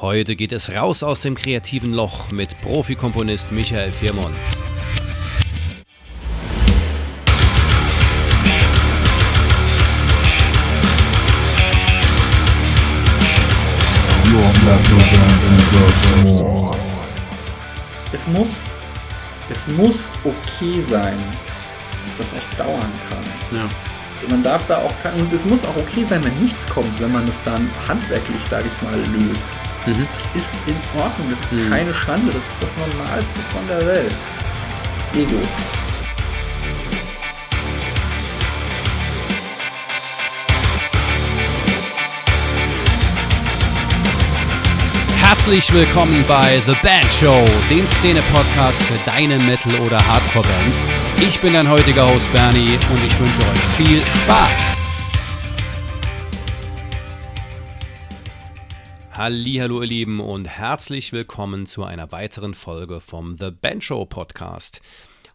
Heute geht es raus aus dem kreativen Loch mit Profikomponist Michael Firmont. Es muss, es muss okay sein, dass das echt dauern kann. Ja. Man darf da auch, kein- und es muss auch okay sein, wenn nichts kommt, wenn man es dann handwerklich, sage ich mal, löst. Mhm. Das ist in Ordnung, das ist Mhm. keine Schande, das ist das Normalste von der Welt. Ego. Herzlich willkommen bei The Band Show, dem Szene-Podcast für deine Metal- oder Hardcore-Bands. Ich bin dein heutiger Host Bernie und ich wünsche euch viel Spaß. Hallo ihr Lieben und herzlich willkommen zu einer weiteren Folge vom The Band Show Podcast.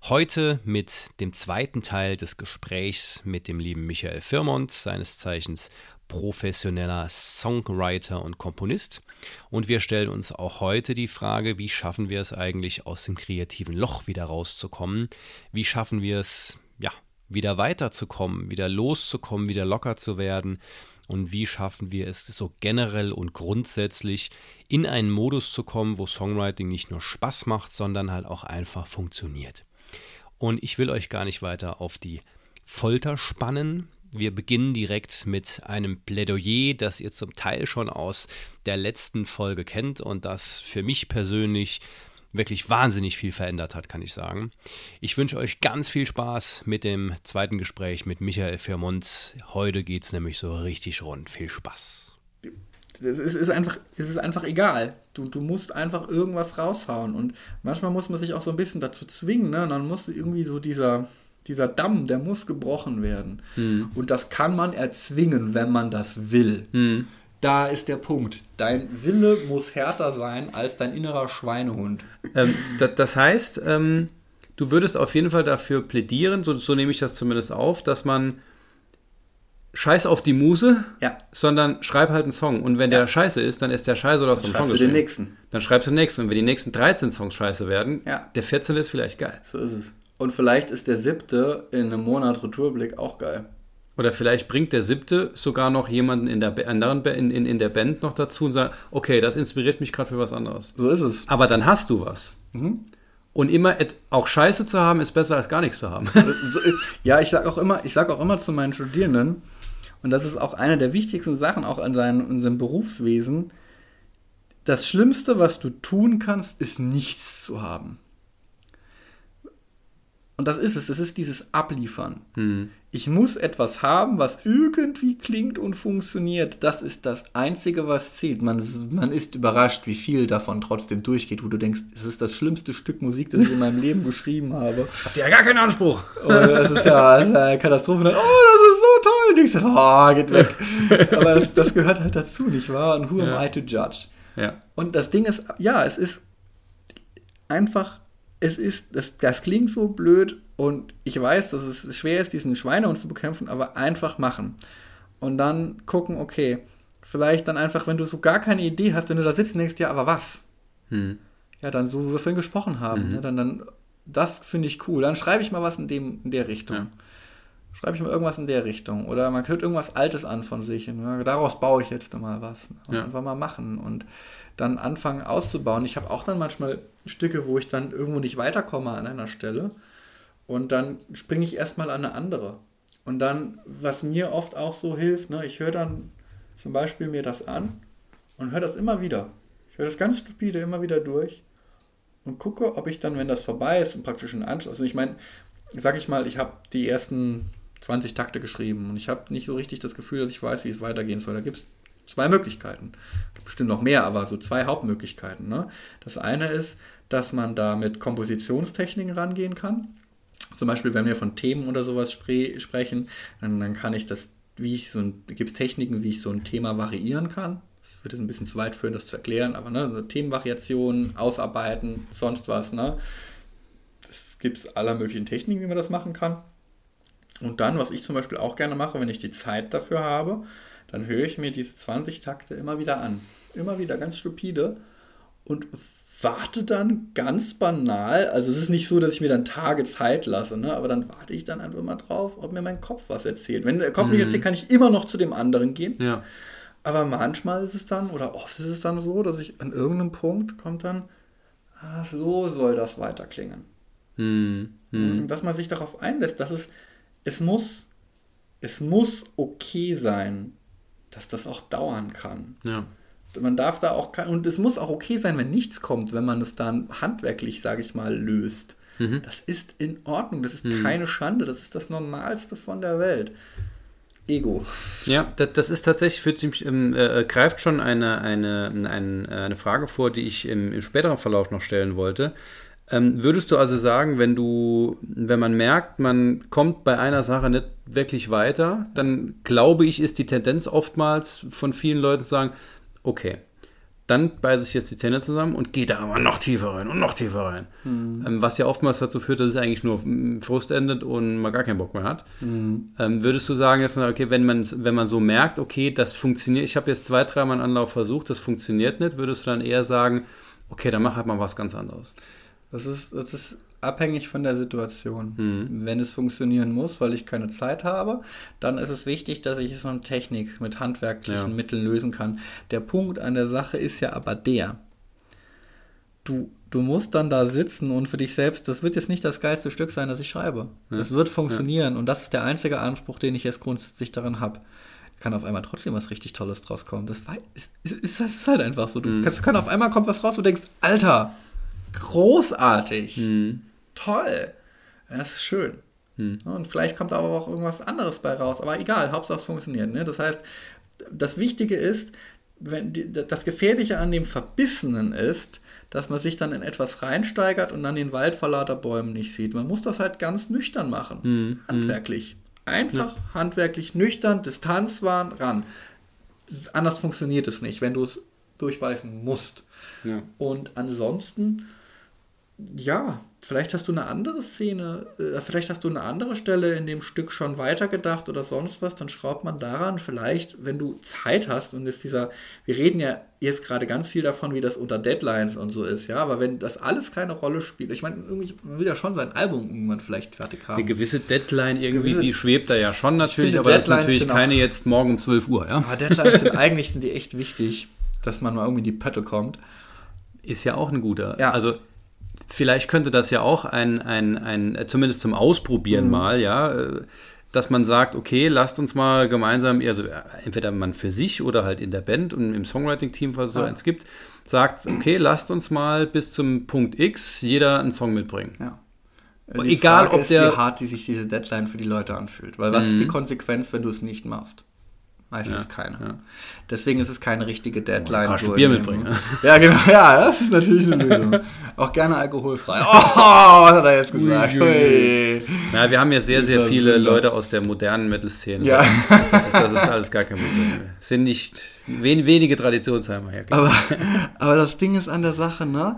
Heute mit dem zweiten Teil des Gesprächs mit dem lieben Michael Firmont, seines Zeichens professioneller Songwriter und Komponist. Und wir stellen uns auch heute die Frage, wie schaffen wir es eigentlich aus dem kreativen Loch wieder rauszukommen? Wie schaffen wir es, ja, wieder weiterzukommen, wieder loszukommen, wieder locker zu werden? Und wie schaffen wir es so generell und grundsätzlich in einen Modus zu kommen, wo Songwriting nicht nur Spaß macht, sondern halt auch einfach funktioniert? Und ich will euch gar nicht weiter auf die Folter spannen. Wir beginnen direkt mit einem Plädoyer, das ihr zum Teil schon aus der letzten Folge kennt und das für mich persönlich wirklich wahnsinnig viel verändert hat, kann ich sagen. Ich wünsche euch ganz viel Spaß mit dem zweiten Gespräch mit Michael Firmont. Heute geht es nämlich so richtig rund. Viel Spaß. Es ist, ist einfach, es ist einfach egal. Du, du musst einfach irgendwas raushauen. Und manchmal muss man sich auch so ein bisschen dazu zwingen. Ne? Und dann muss irgendwie so dieser, dieser Damm, der muss gebrochen werden. Und das kann man erzwingen, wenn man das will. Da ist der Punkt. Dein Wille muss härter sein als dein innerer Schweinehund. Ähm, das, heißt, ähm, du würdest auf jeden Fall dafür plädieren, so, so nehme ich das zumindest auf, dass man scheiß auf die Muse, Ja. sondern schreib halt einen Song. Und wenn der scheiße ist, dann ist der scheiße oder du einen Song Schreibst du den nächsten. Dann schreibst du den nächsten. Und wenn die nächsten 13 Songs scheiße werden, Ja. der 14. ist vielleicht geil. So ist es. Und vielleicht ist der siebte in einem Monat Retourblick auch geil. Oder vielleicht bringt der siebte sogar noch jemanden in der, anderen in, in, in der Band noch dazu und sagt, okay, das inspiriert mich gerade für was anderes. So ist es. Aber dann hast du was. Mhm. Und immer auch Scheiße zu haben, ist besser als gar nichts zu haben. ja, ich sag auch immer, ich auch immer zu meinen Studierenden, und das ist auch eine der wichtigsten Sachen auch in seinem, in seinem Berufswesen, das Schlimmste, was du tun kannst, ist nichts zu haben. Und das ist es, es ist dieses Abliefern. Ich muss etwas haben, was irgendwie klingt und funktioniert. Das ist das Einzige, was zählt. Man, man ist überrascht, wie viel davon trotzdem durchgeht, wo du denkst, es ist das schlimmste Stück Musik, das ich in meinem Leben geschrieben habe. Habt ihr ja gar keinen Anspruch. Und das ist ja, das ist ja eine Katastrophe. Dann, oh, das ist so toll. Und ich so, oh, geht weg. Aber das, das gehört halt dazu, nicht wahr? Und who Ja. am I to judge? Ja. Und das Ding ist, ja, es ist einfach, es ist, das, das klingt so blöd und ich weiß, dass es schwer ist, diesen Schweinehund zu bekämpfen, aber einfach machen. Und dann gucken, okay, vielleicht dann einfach, wenn du so gar keine Idee hast, wenn du da sitzt und denkst, ja, aber was? Hm. Ja, dann so, wie wir vorhin gesprochen haben. Ne? Dann, dann, das finde ich cool. Dann schreibe ich mal was in, dem, in der Richtung. Ja. Schreibe ich mal irgendwas in der Richtung. Oder man hört irgendwas Altes an von sich. Und ja, daraus baue ich jetzt mal was. Und Ja. Einfach mal machen. Und dann anfangen auszubauen. Ich habe auch dann manchmal Stücke, wo ich dann irgendwo nicht weiterkomme an einer Stelle. Und dann springe ich erstmal an eine andere. Und dann, was mir oft auch so hilft, ne, ich höre dann zum Beispiel mir das an und höre das immer wieder. Ich höre das ganz stupide immer wieder durch und gucke, ob ich dann, wenn das vorbei ist, und praktisch einen Anschluss, also ich meine, sag ich mal, ich habe die ersten 20 Takte geschrieben und ich habe nicht so richtig das Gefühl, dass ich weiß, wie es weitergehen soll. Da gibt es zwei Möglichkeiten. Gibt bestimmt noch mehr, aber so zwei Hauptmöglichkeiten. Ne? Das eine ist, dass man da mit Kompositionstechniken rangehen kann. Zum Beispiel, wenn wir von Themen oder sowas spre sprechen, dann, dann kann ich das, wie ich so ein, gibt es Techniken, wie ich so ein Thema variieren kann. Das würde jetzt ein bisschen zu weit führen, das zu erklären, aber ne, so Themenvariationen, ausarbeiten, sonst was, ne? Das gibt es aller möglichen Techniken, wie man das machen kann. Und dann, was ich zum Beispiel auch gerne mache, wenn ich die Zeit dafür habe, dann höre ich mir diese 20 Takte immer wieder an. Immer wieder, ganz stupide. Und warte dann ganz banal, also es ist nicht so, dass ich mir dann Tage Zeit lasse, ne? aber dann warte ich dann einfach mal drauf, ob mir mein Kopf was erzählt. Wenn der Kopf mhm. nicht erzählt, kann ich immer noch zu dem anderen gehen. Ja. Aber manchmal ist es dann, oder oft ist es dann so, dass ich an irgendeinem Punkt kommt dann, ah, so soll das weiterklingen. Mhm. Mhm. Dass man sich darauf einlässt, dass es, es muss, es muss okay sein, dass das auch dauern kann. Ja man darf da auch und es muss auch okay sein, wenn nichts kommt, wenn man es dann handwerklich, sage ich mal, löst. Mhm. Das ist in Ordnung, das ist mhm. keine Schande, das ist das Normalste von der Welt. Ego. Ja, das, das ist tatsächlich für ziemlich, ähm, äh, greift schon eine, eine, eine, eine Frage vor, die ich im, im späteren Verlauf noch stellen wollte. Ähm, würdest du also sagen, wenn du, wenn man merkt, man kommt bei einer Sache nicht wirklich weiter, dann glaube ich, ist die Tendenz oftmals von vielen Leuten zu sagen, okay, dann beiße ich jetzt die Zähne zusammen und gehe da aber noch tiefer rein und noch tiefer rein. Mhm. Ähm, was ja oftmals dazu führt, dass es eigentlich nur Frust endet und man gar keinen Bock mehr hat. Mhm. Ähm, würdest du sagen, dass man, okay, wenn man, wenn man so merkt, okay, das funktioniert, ich habe jetzt zwei, dreimal einen Anlauf versucht, das funktioniert nicht, würdest du dann eher sagen, okay, dann mach halt mal was ganz anderes. Das ist, das ist abhängig von der Situation. Mhm. Wenn es funktionieren muss, weil ich keine Zeit habe, dann ist es wichtig, dass ich es mit Technik, mit handwerklichen ja. Mitteln lösen kann. Der Punkt an der Sache ist ja aber der, du, du musst dann da sitzen und für dich selbst, das wird jetzt nicht das geilste Stück sein, das ich schreibe. Ja. Das wird funktionieren ja. und das ist der einzige Anspruch, den ich jetzt grundsätzlich daran habe kann auf einmal trotzdem was richtig Tolles draus kommen. Das, ist, ist, ist halt einfach so. Du mhm. kannst, kann auf einmal kommt was raus, du denkst, Alter, großartig. Mhm. Toll. Das ist schön. Mhm. Und vielleicht kommt aber auch irgendwas anderes bei raus. Aber egal, Hauptsache es funktioniert. Ne? Das heißt, das Wichtige ist, wenn die, das Gefährliche an dem Verbissenen ist, dass man sich dann in etwas reinsteigert und dann den Wald vor lauter Bäumen nicht sieht. Man muss das halt ganz nüchtern machen. Mhm. Handwerklich. Einfach ja. handwerklich, nüchtern, Distanz wahren, ran. Anders funktioniert es nicht, wenn du es durchbeißen musst. Ja. Und ansonsten ja, vielleicht hast du eine andere Szene, äh, vielleicht hast du eine andere Stelle in dem Stück schon weitergedacht oder sonst was, dann schraubt man daran. Vielleicht, wenn du Zeit hast und ist dieser, wir reden ja jetzt gerade ganz viel davon, wie das unter Deadlines und so ist, ja, aber wenn das alles keine Rolle spielt, ich meine, man will ja schon sein Album irgendwann vielleicht fertig haben. Eine gewisse Deadline irgendwie, gewisse, die schwebt da ja schon natürlich, aber Deadlines das ist natürlich keine auch, jetzt morgen um 12 Uhr, ja. Aber Deadlines sind eigentlich sind die echt wichtig, dass man mal irgendwie in die Pötte kommt. Ist ja auch ein guter. Ja. Also vielleicht könnte das ja auch ein, ein, ein zumindest zum Ausprobieren mhm. mal, ja, äh, dass man sagt, okay, lasst uns mal gemeinsam, also äh, entweder man für sich oder halt in der Band und im Songwriting-Team, falls es so eins gibt, sagt, okay, lasst uns mal bis zum Punkt X jeder einen Song mitbringen. Ja. Die Egal, Frage ob ist, der. wie hart die sich diese Deadline für die Leute anfühlt. Weil was mhm. ist die mhm. Konsequenz, wenn du es nicht machst? Meistens ja, keine. Ja. Deswegen ist es keine richtige Deadline. Kannst du Bier mitbringen. Ja, genau. Ja, das ist natürlich eine Lösung. Auch gerne alkoholfrei. Oh, was hat er jetzt gesagt? Ui, Na, wir haben ja sehr, sehr viele Sünder. Leute aus der modernen Metal-Szene. Ja. Das, ist, das ist alles gar kein Problem. Es sind nicht wen, wenige Traditionsheimer her. Aber, aber das Ding ist an der Sache, ne?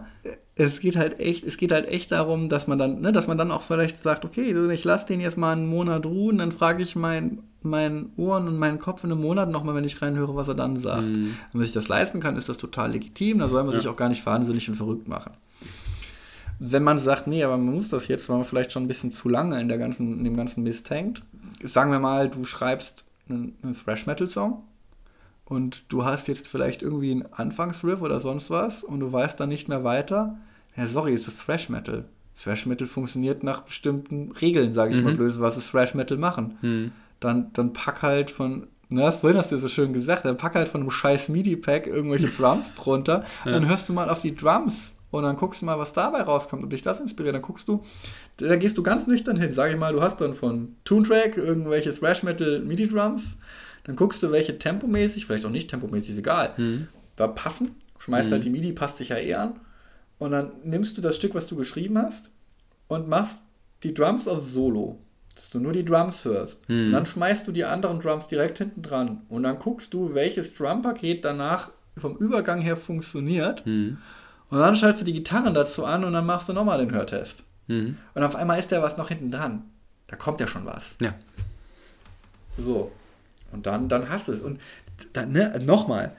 es geht halt echt, es geht halt echt darum, dass man dann, ne, dass man dann auch vielleicht sagt, okay, ich lasse den jetzt mal einen Monat ruhen, dann frage ich mein, meinen Ohren und meinen Kopf in einem Monat nochmal, wenn ich reinhöre, was er dann sagt. Mhm. Wenn man sich das leisten kann, ist das total legitim, da soll man ja. sich auch gar nicht wahnsinnig und verrückt machen. Wenn man sagt, nee, aber man muss das jetzt, weil man vielleicht schon ein bisschen zu lange in, der ganzen, in dem ganzen Mist hängt, sagen wir mal, du schreibst einen, einen Thrash-Metal-Song und du hast jetzt vielleicht irgendwie einen Anfangsriff oder sonst was und du weißt dann nicht mehr weiter, ja, sorry, es ist Thrash Metal. Thrash Metal funktioniert nach bestimmten Regeln, sage ich mhm. mal blöd, was ist Thrash Metal machen. Mhm. Dann, dann pack halt von, na, das vorhin hast du so schön gesagt, dann pack halt von einem scheiß MIDI-Pack irgendwelche Drums drunter, ja. dann hörst du mal auf die Drums und dann guckst du mal, was dabei rauskommt und dich das inspiriert. Dann guckst du, da gehst du ganz nüchtern hin. Sag ich mal, du hast dann von Toontrack irgendwelche Thrash Metal MIDI-Drums, dann guckst du, welche tempomäßig, vielleicht auch nicht tempomäßig, ist egal, mhm. da passen. Schmeißt mhm. halt die MIDI, passt sich ja eh an und dann nimmst du das Stück, was du geschrieben hast, und machst die Drums auf Solo, dass du nur die Drums hörst. Hm. Und dann schmeißt du die anderen Drums direkt hinten dran. Und dann guckst du, welches Drumpaket danach vom Übergang her funktioniert. Hm. Und dann schaltest du die Gitarren dazu an und dann machst du nochmal den Hörtest. Hm. Und auf einmal ist da was noch hinten dran. Da kommt ja schon was. Ja. So. Und dann, dann hast du es. Und dann, ne, nochmal,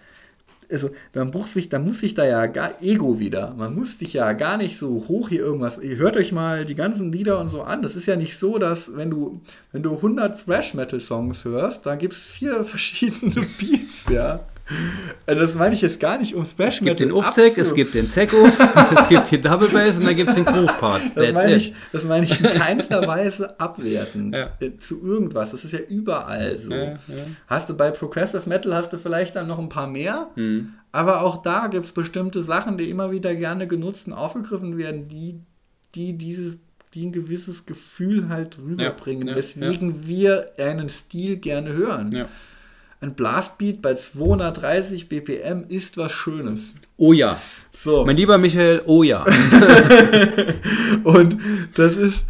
also dann muss sich, dann muss sich da ja gar Ego wieder. Man muss dich ja gar nicht so hoch hier irgendwas. Ihr hört euch mal die ganzen Lieder und so an. Das ist ja nicht so, dass wenn du wenn du 100 Thrash Metal Songs hörst, da gibt es vier verschiedene Beats, ja. Also das meine ich jetzt gar nicht um Thrash Metal. Es gibt den Uff-Tech, es gibt den Zack-Off, es gibt die Double Bass und dann gibt es den Groove-Part. Das meine, ich, das meine ich in keinster Weise abwertend ja. Äh, zu irgendwas. Das ist ja überall so. Ja, ja. Hast du bei Progressive Metal hast du vielleicht dann noch ein paar mehr, mhm. aber auch da gibt es bestimmte Sachen, die immer wieder gerne genutzt und aufgegriffen werden, die, die dieses die ein gewisses Gefühl halt rüberbringen, weswegen wir einen Stil gerne hören. Ein Blastbeat bei 230 BPM ist was Schönes. Oh ja. So. Mein lieber Michael, oh ja. und das ist,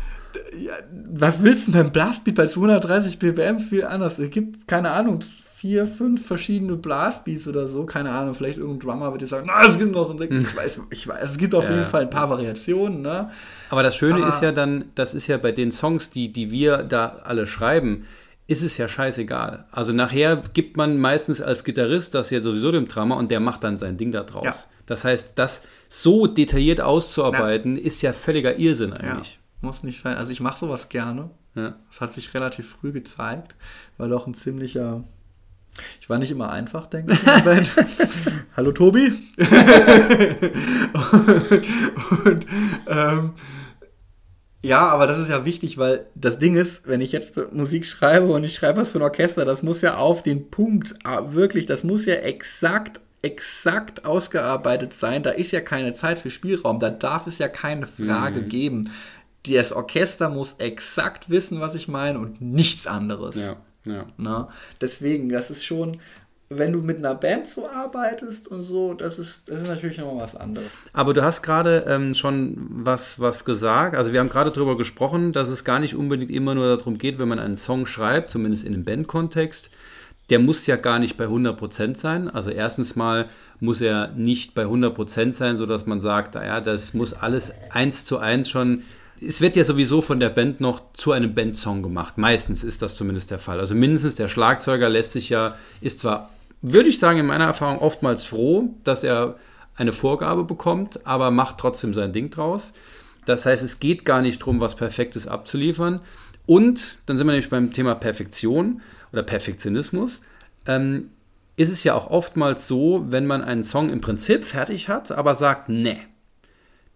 ja, was willst du denn beim Blastbeat bei 230 BPM viel anders? Es gibt, keine Ahnung, vier, fünf verschiedene Blastbeats oder so, keine Ahnung, vielleicht irgendein Drummer wird dir sagen, na, es gibt noch, und ich weiß, ich weiß, es gibt auf ja. jeden Fall ein paar Variationen, ne? Aber das Schöne Aber, ist ja dann, das ist ja bei den Songs, die, die wir da alle schreiben, ist es ja scheißegal. Also nachher gibt man meistens als Gitarrist das ja sowieso dem Drummer und der macht dann sein Ding da draus. Ja. Das heißt, das so detailliert auszuarbeiten, ja. ist ja völliger Irrsinn eigentlich. Ja, muss nicht sein. Also ich mache sowas gerne. Das hat sich relativ früh gezeigt, weil auch ein ziemlicher ich war nicht immer einfach, denke ich. Hallo Tobi. und, und ähm, ja, aber das ist ja wichtig, weil das Ding ist, wenn ich jetzt Musik schreibe und ich schreibe was für ein Orchester, das muss ja auf den Punkt, ah, wirklich, das muss ja exakt, exakt ausgearbeitet sein. Da ist ja keine Zeit für Spielraum, da darf es ja keine Frage mhm. geben. Das Orchester muss exakt wissen, was ich meine und nichts anderes. Ja, ja. Na, deswegen, das ist schon, wenn du mit einer Band so arbeitest und so, das ist, das ist natürlich nochmal was anderes. Aber du hast gerade ähm, schon was, was gesagt. Also wir haben gerade darüber gesprochen, dass es gar nicht unbedingt immer nur darum geht, wenn man einen Song schreibt, zumindest in einem Bandkontext, der muss ja gar nicht bei 100% sein. Also erstens mal muss er nicht bei 100% sein, sodass man sagt, naja, das muss alles eins zu eins schon es wird ja sowieso von der Band noch zu einem Bandsong gemacht. Meistens ist das zumindest der Fall. Also mindestens der Schlagzeuger lässt sich ja, ist zwar würde ich sagen, in meiner Erfahrung oftmals froh, dass er eine Vorgabe bekommt, aber macht trotzdem sein Ding draus. Das heißt, es geht gar nicht darum, was Perfektes abzuliefern. Und dann sind wir nämlich beim Thema Perfektion oder Perfektionismus. Ähm, ist es ja auch oftmals so, wenn man einen Song im Prinzip fertig hat, aber sagt, nee,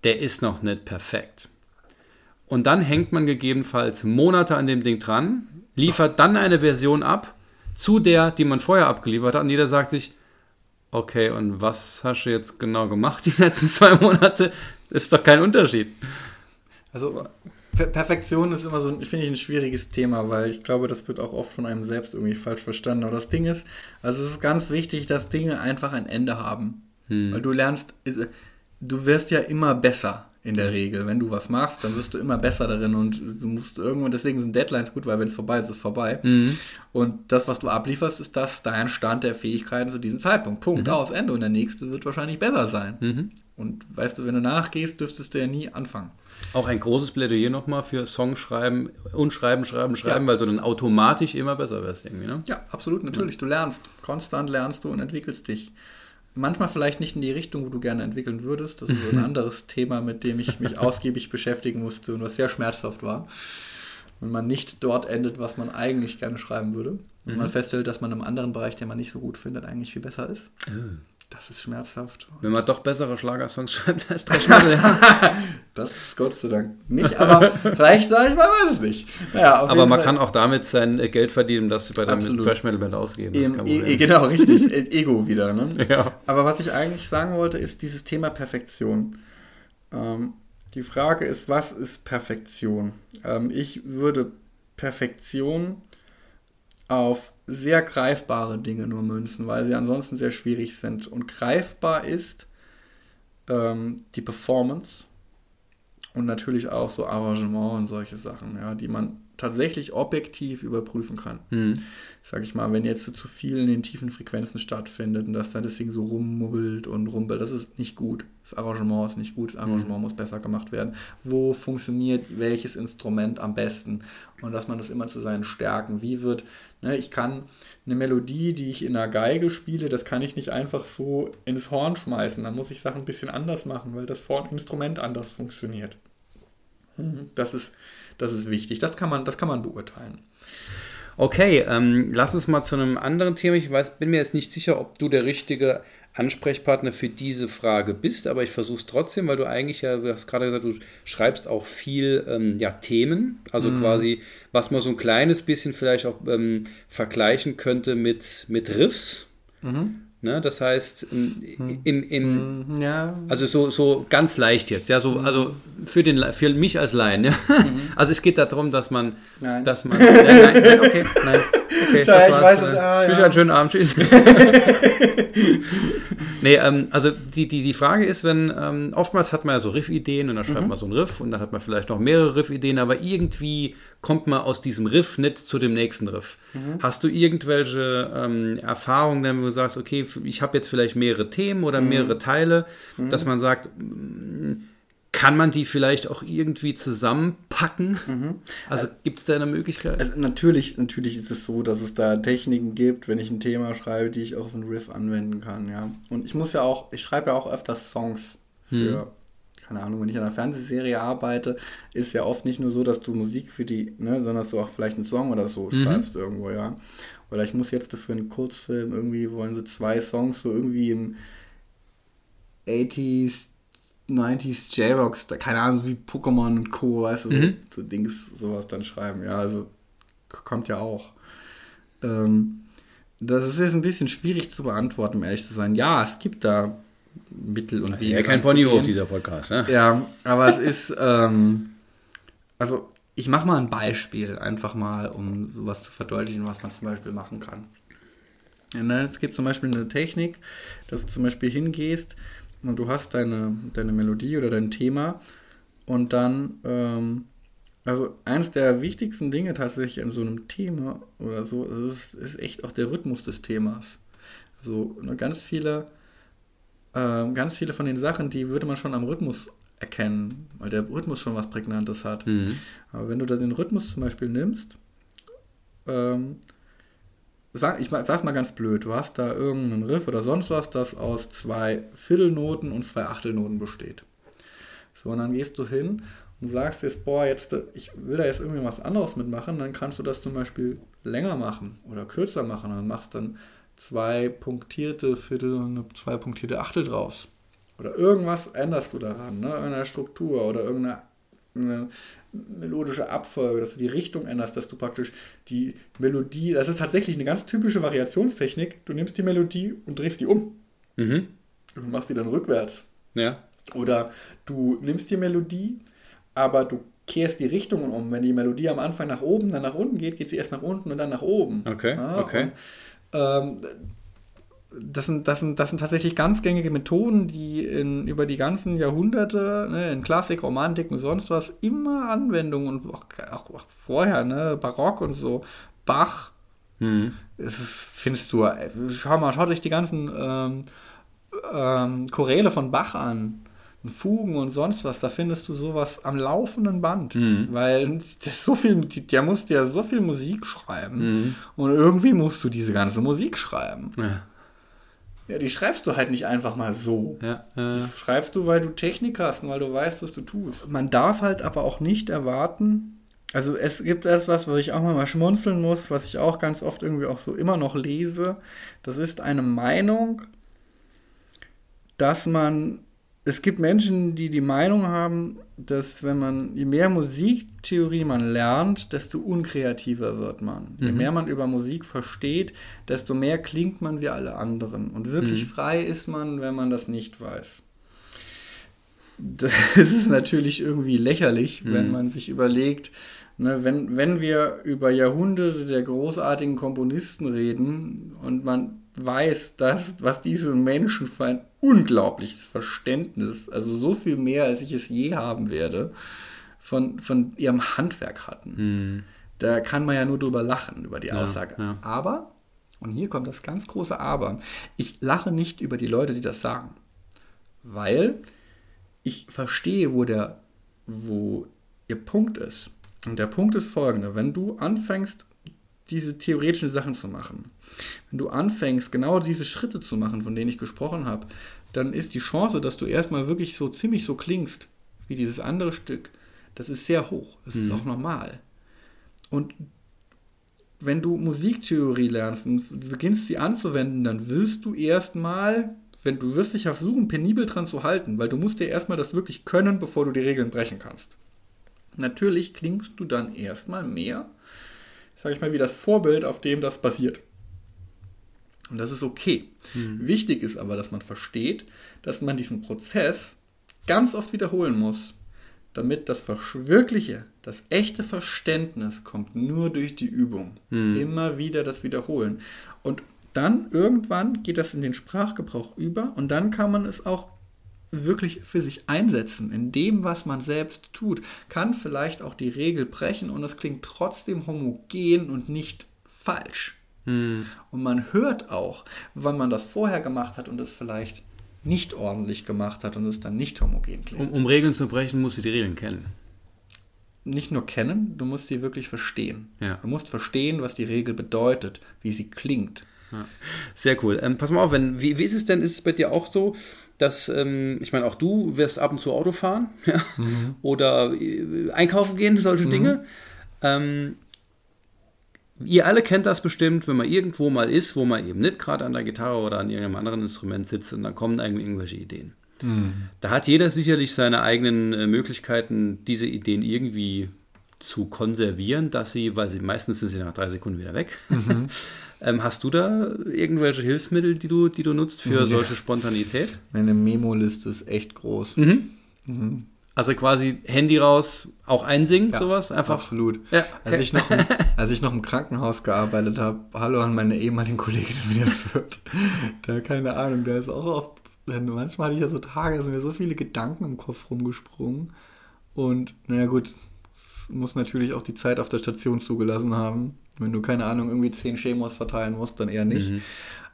der ist noch nicht perfekt. Und dann hängt man gegebenenfalls Monate an dem Ding dran, liefert dann eine Version ab zu der, die man vorher abgeliefert hat. Und jeder sagt sich, okay, und was hast du jetzt genau gemacht die letzten zwei Monate? Ist doch kein Unterschied. Also per Perfektion ist immer so, finde ich, ein schwieriges Thema, weil ich glaube, das wird auch oft von einem selbst irgendwie falsch verstanden. Aber das Ding ist, also es ist ganz wichtig, dass Dinge einfach ein Ende haben. Hm. Weil du lernst, du wirst ja immer besser in der Regel. Wenn du was machst, dann wirst du immer besser darin und du musst irgendwann, deswegen sind Deadlines gut, weil wenn es vorbei ist, ist es vorbei. Mhm. Und das, was du ablieferst, ist das dein Stand der Fähigkeiten zu diesem Zeitpunkt. Punkt, mhm. aus, Ende. Und der nächste wird wahrscheinlich besser sein. Mhm. Und weißt du, wenn du nachgehst, dürftest du ja nie anfangen. Auch ein großes Plädoyer nochmal für Song schreiben und schreiben, schreiben, schreiben, ja. weil du dann automatisch immer besser wirst irgendwie, ne? Ja, absolut, natürlich. Du lernst. Konstant lernst du und entwickelst dich manchmal vielleicht nicht in die Richtung, wo du gerne entwickeln würdest. Das ist so ein anderes Thema, mit dem ich mich ausgiebig beschäftigen musste und was sehr schmerzhaft war. Wenn man nicht dort endet, was man eigentlich gerne schreiben würde. Und mhm. man feststellt, dass man im anderen Bereich, den man nicht so gut findet, eigentlich viel besser ist. Mhm. Das ist schmerzhaft. Wenn man doch bessere Schlagersongs schreibt als der Schlager. das ist Gott sei Dank nicht, aber vielleicht sage ich, man weiß es nicht. Naja, aber man Fall. kann auch damit sein Geld verdienen, das bei der Thrash Metal Band ausgeben. E e genau, richtig. Ego wieder. Ne? Ja. Aber was ich eigentlich sagen wollte, ist dieses Thema Perfektion. Ähm, die Frage ist, was ist Perfektion? Ähm, ich würde Perfektion auf sehr greifbare Dinge nur münzen, weil sie ansonsten sehr schwierig sind. Und greifbar ist ähm, die Performance und natürlich auch so Arrangement und solche Sachen, ja, die man tatsächlich objektiv überprüfen kann. Mhm. Sag ich mal, wenn jetzt zu viel in den tiefen Frequenzen stattfindet und dass dann das Ding so rummubbelt und rumpelt, das ist nicht gut. Das Arrangement ist nicht gut, das Arrangement muss besser gemacht werden. Wo funktioniert welches Instrument am besten? Und dass man das immer zu seinen Stärken, wie wird, ich kann eine Melodie, die ich in einer Geige spiele, das kann ich nicht einfach so ins Horn schmeißen. Da muss ich Sachen ein bisschen anders machen, weil das Instrument anders funktioniert. Mhm, Das ist, das ist wichtig. Das kann man, das kann man beurteilen. Okay, ähm, lass uns mal zu einem anderen Thema. Ich weiß, bin mir jetzt nicht sicher, ob du der richtige Ansprechpartner für diese Frage bist, aber ich versuche es trotzdem, weil du eigentlich ja, du hast gerade gesagt, du schreibst auch viel ähm, ja, Themen, also quasi, was man so ein kleines bisschen vielleicht auch ähm, vergleichen könnte mit, mit Riffs. Ne? Das heißt, im, im, im, Ja, also so, so ganz leicht jetzt, ja, so, also für, den, für mich als Laien, ja. Also es geht darum, dass man, Nein. dass man, ja, nein, nein, okay, nein, okay, Ja, ich war's. weiß es, ah, ich wünsche ja. einen schönen Abend, tschüss. nee, ähm, also die, die, die Frage ist, wenn, ähm, oftmals hat man ja so Riff-Ideen und dann schreibt man so einen Riff und dann hat man vielleicht noch mehrere Riff-Ideen, aber irgendwie kommt man aus diesem Riff nicht zu dem nächsten Riff. Hast du irgendwelche ähm, Erfahrungen, wo du sagst, okay, ich habe jetzt vielleicht mehrere Themen oder mehrere Teile, dass man sagt, kann man die vielleicht auch irgendwie zusammenpacken? Also gibt es da eine Möglichkeit? Also natürlich, natürlich ist es so, dass es da Techniken gibt, wenn ich ein Thema schreibe, die ich auch auf einen Riff anwenden kann, ja. Und ich muss ja auch, ich schreibe ja auch öfters Songs für, keine Ahnung, wenn ich an einer Fernsehserie arbeite, ist ja oft nicht nur so, dass du Musik für die, ne, sondern dass du auch vielleicht einen Song oder so schreibst irgendwo, ja. Oder ich muss jetzt für einen Kurzfilm irgendwie, wollen sie zwei Songs so irgendwie im 80s, 90s J-Rocks, keine Ahnung, wie Pokémon und Co., weißt du, so, Mhm. so Dings, sowas dann schreiben, ja, also kommt ja auch. Ähm, das ist jetzt ein bisschen schwierig zu beantworten, um ehrlich zu sein. Ja, es gibt da Mittel und Wege. ja, kein. Ponyhof, dieser Podcast. Ne? Ja, aber es ist, ähm, also ich mache mal ein Beispiel, einfach mal, um sowas zu verdeutlichen, was man zum Beispiel machen kann. Ja, ne, es gibt zum Beispiel eine Technik, dass du zum Beispiel hingehst und du hast deine, deine Melodie oder dein Thema und dann, ähm, also eines der wichtigsten Dinge tatsächlich an so einem Thema oder so, ist, ist echt auch der Rhythmus des Themas. So, ne, ganz viele ähm, ganz viele von den Sachen, die würde man schon am Rhythmus erkennen, weil der Rhythmus schon was Prägnantes hat. Mhm. Aber wenn du dann den Rhythmus zum Beispiel nimmst, ähm, sag, ich sag's mal ganz blöd, du hast da irgendeinen Riff oder sonst was, das aus zwei Viertelnoten und zwei Achtelnoten besteht. So, und dann gehst du hin und sagst jetzt, boah, jetzt, ich will da jetzt irgendwie was anderes mitmachen, dann kannst du das zum Beispiel länger machen oder kürzer machen. Dann machst dann zwei punktierte Viertel und eine zwei punktierte Achtel draus. Oder irgendwas änderst du daran, ne? in der Struktur oder irgendeine eine melodische Abfolge, dass du die Richtung änderst, dass du praktisch die Melodie, das ist tatsächlich eine ganz typische Variationstechnik, du nimmst die Melodie und drehst die um Mhm. und machst die dann rückwärts. Ja. Oder du nimmst die Melodie, aber du kehrst die Richtungen um. Wenn die Melodie am Anfang nach oben, dann nach unten geht, geht sie erst nach unten und dann nach oben. Okay, Ja, okay. Und, ähm, das, sind, das, sind, das sind tatsächlich ganz gängige Methoden, die in, über die ganzen Jahrhunderte, ne, in Klassik, Romantik und sonst was, immer Anwendungen und auch, auch, auch vorher, ne, Barock und so, Bach, Mhm. es ist, findest du, schau mal, schaut euch die ganzen ähm, ähm, Choräle von Bach an. Fugen und sonst was, da findest du sowas am laufenden Band. Mhm. Weil so viel, der muss ja so viel Musik schreiben. Mhm. Und irgendwie musst du diese ganze Musik schreiben. Ja. Ja, die schreibst du halt nicht einfach mal so. Ja. Die Äh, schreibst du, weil du Technik hast und weil du weißt, was du tust. Man darf halt aber auch nicht erwarten. Also es gibt etwas, was ich auch mal schmunzeln muss, was ich auch ganz oft irgendwie auch so immer noch lese. Das ist eine Meinung, dass man, es gibt Menschen, die die Meinung haben, dass wenn man, je mehr Musiktheorie man lernt, desto unkreativer wird man. Je mehr man über Musik versteht, desto mehr klingt man wie alle anderen. Und wirklich frei ist man, wenn man das nicht weiß. Das ist natürlich irgendwie lächerlich, wenn man sich überlegt, ne, wenn, wenn wir über Jahrhunderte der großartigen Komponisten reden und man weiß, dass, was diese Menschen für ein unglaubliches Verständnis, also so viel mehr, als ich es je haben werde, von, von ihrem Handwerk hatten. mhm. da kann man ja nur drüber lachen, über die Ja, Aussage. ja. Aber, und hier kommt das ganz große Aber, ich lache nicht über die Leute, die das sagen. Weil ich verstehe, wo der, wo ihr Punkt ist. Und der Punkt ist folgender. Wenn du anfängst, diese theoretischen Sachen zu machen, wenn du anfängst, genau diese Schritte zu machen, von denen ich gesprochen habe, dann ist die Chance, dass du erstmal wirklich so ziemlich so klingst wie dieses andere Stück, das ist sehr hoch. Das ist auch normal. Und wenn du Musiktheorie lernst und beginnst sie anzuwenden, dann willst du erstmal, wenn du wirst dich versuchen, penibel dran zu halten, weil du musst dir erstmal das wirklich können, bevor du die Regeln brechen kannst. Natürlich klingst du dann erstmal mehr, sag ich mal, wie das Vorbild, auf dem das basiert. Und das ist okay. Wichtig ist aber, dass man versteht, dass man diesen Prozess ganz oft wiederholen muss, damit das wirkliche, das echte Verständnis kommt nur durch die Übung. Immer wieder das Wiederholen. Und dann irgendwann geht das in den Sprachgebrauch über und dann kann man es auch wirklich für sich einsetzen. In dem, was man selbst tut, kann vielleicht auch die Regel brechen und es klingt trotzdem homogen und nicht falsch. Und man hört auch, wann man das vorher gemacht hat und es vielleicht nicht ordentlich gemacht hat und es dann nicht homogen klingt. Um, um Regeln zu brechen, musst du die Regeln kennen. Nicht nur kennen, du musst sie wirklich verstehen. Ja. Du musst verstehen, was die Regel bedeutet, wie sie klingt. Ja. Sehr cool. Ähm, pass mal auf, wenn, wie, wie ist es denn? Ist es bei dir auch so, dass, ähm, ich meine, auch du wirst ab und zu Auto fahren ja? oder äh, einkaufen gehen, solche Dinge. Ähm, ihr alle kennt das bestimmt, wenn man irgendwo mal ist, wo man eben nicht gerade an der Gitarre oder an irgendeinem anderen Instrument sitzt und dann kommen einem irgendwelche Ideen. Da hat jeder sicherlich seine eigenen äh, Möglichkeiten, diese Ideen irgendwie zu konservieren, dass sie, weil sie meistens sind sie nach drei Sekunden wieder weg. ähm, hast du da irgendwelche Hilfsmittel, die du, die du nutzt für Ja. solche Spontanität? Meine Memo-Liste ist echt groß. Also quasi Handy raus, auch einsingen, Ja, sowas? Einfach. Absolut. Ja, Als, okay. ich noch im, als ich noch im Krankenhaus gearbeitet habe, hallo an meine ehemaligen Kollegin, wenn ihr das hört. Der, keine Ahnung, der ist auch oft, manchmal hatte ich ja so Tage, da sind mir so viele Gedanken im Kopf rumgesprungen. Und naja gut, muss natürlich auch die Zeit auf der Station zugelassen haben. Wenn du, keine Ahnung, irgendwie zehn Chemos verteilen musst, dann eher nicht.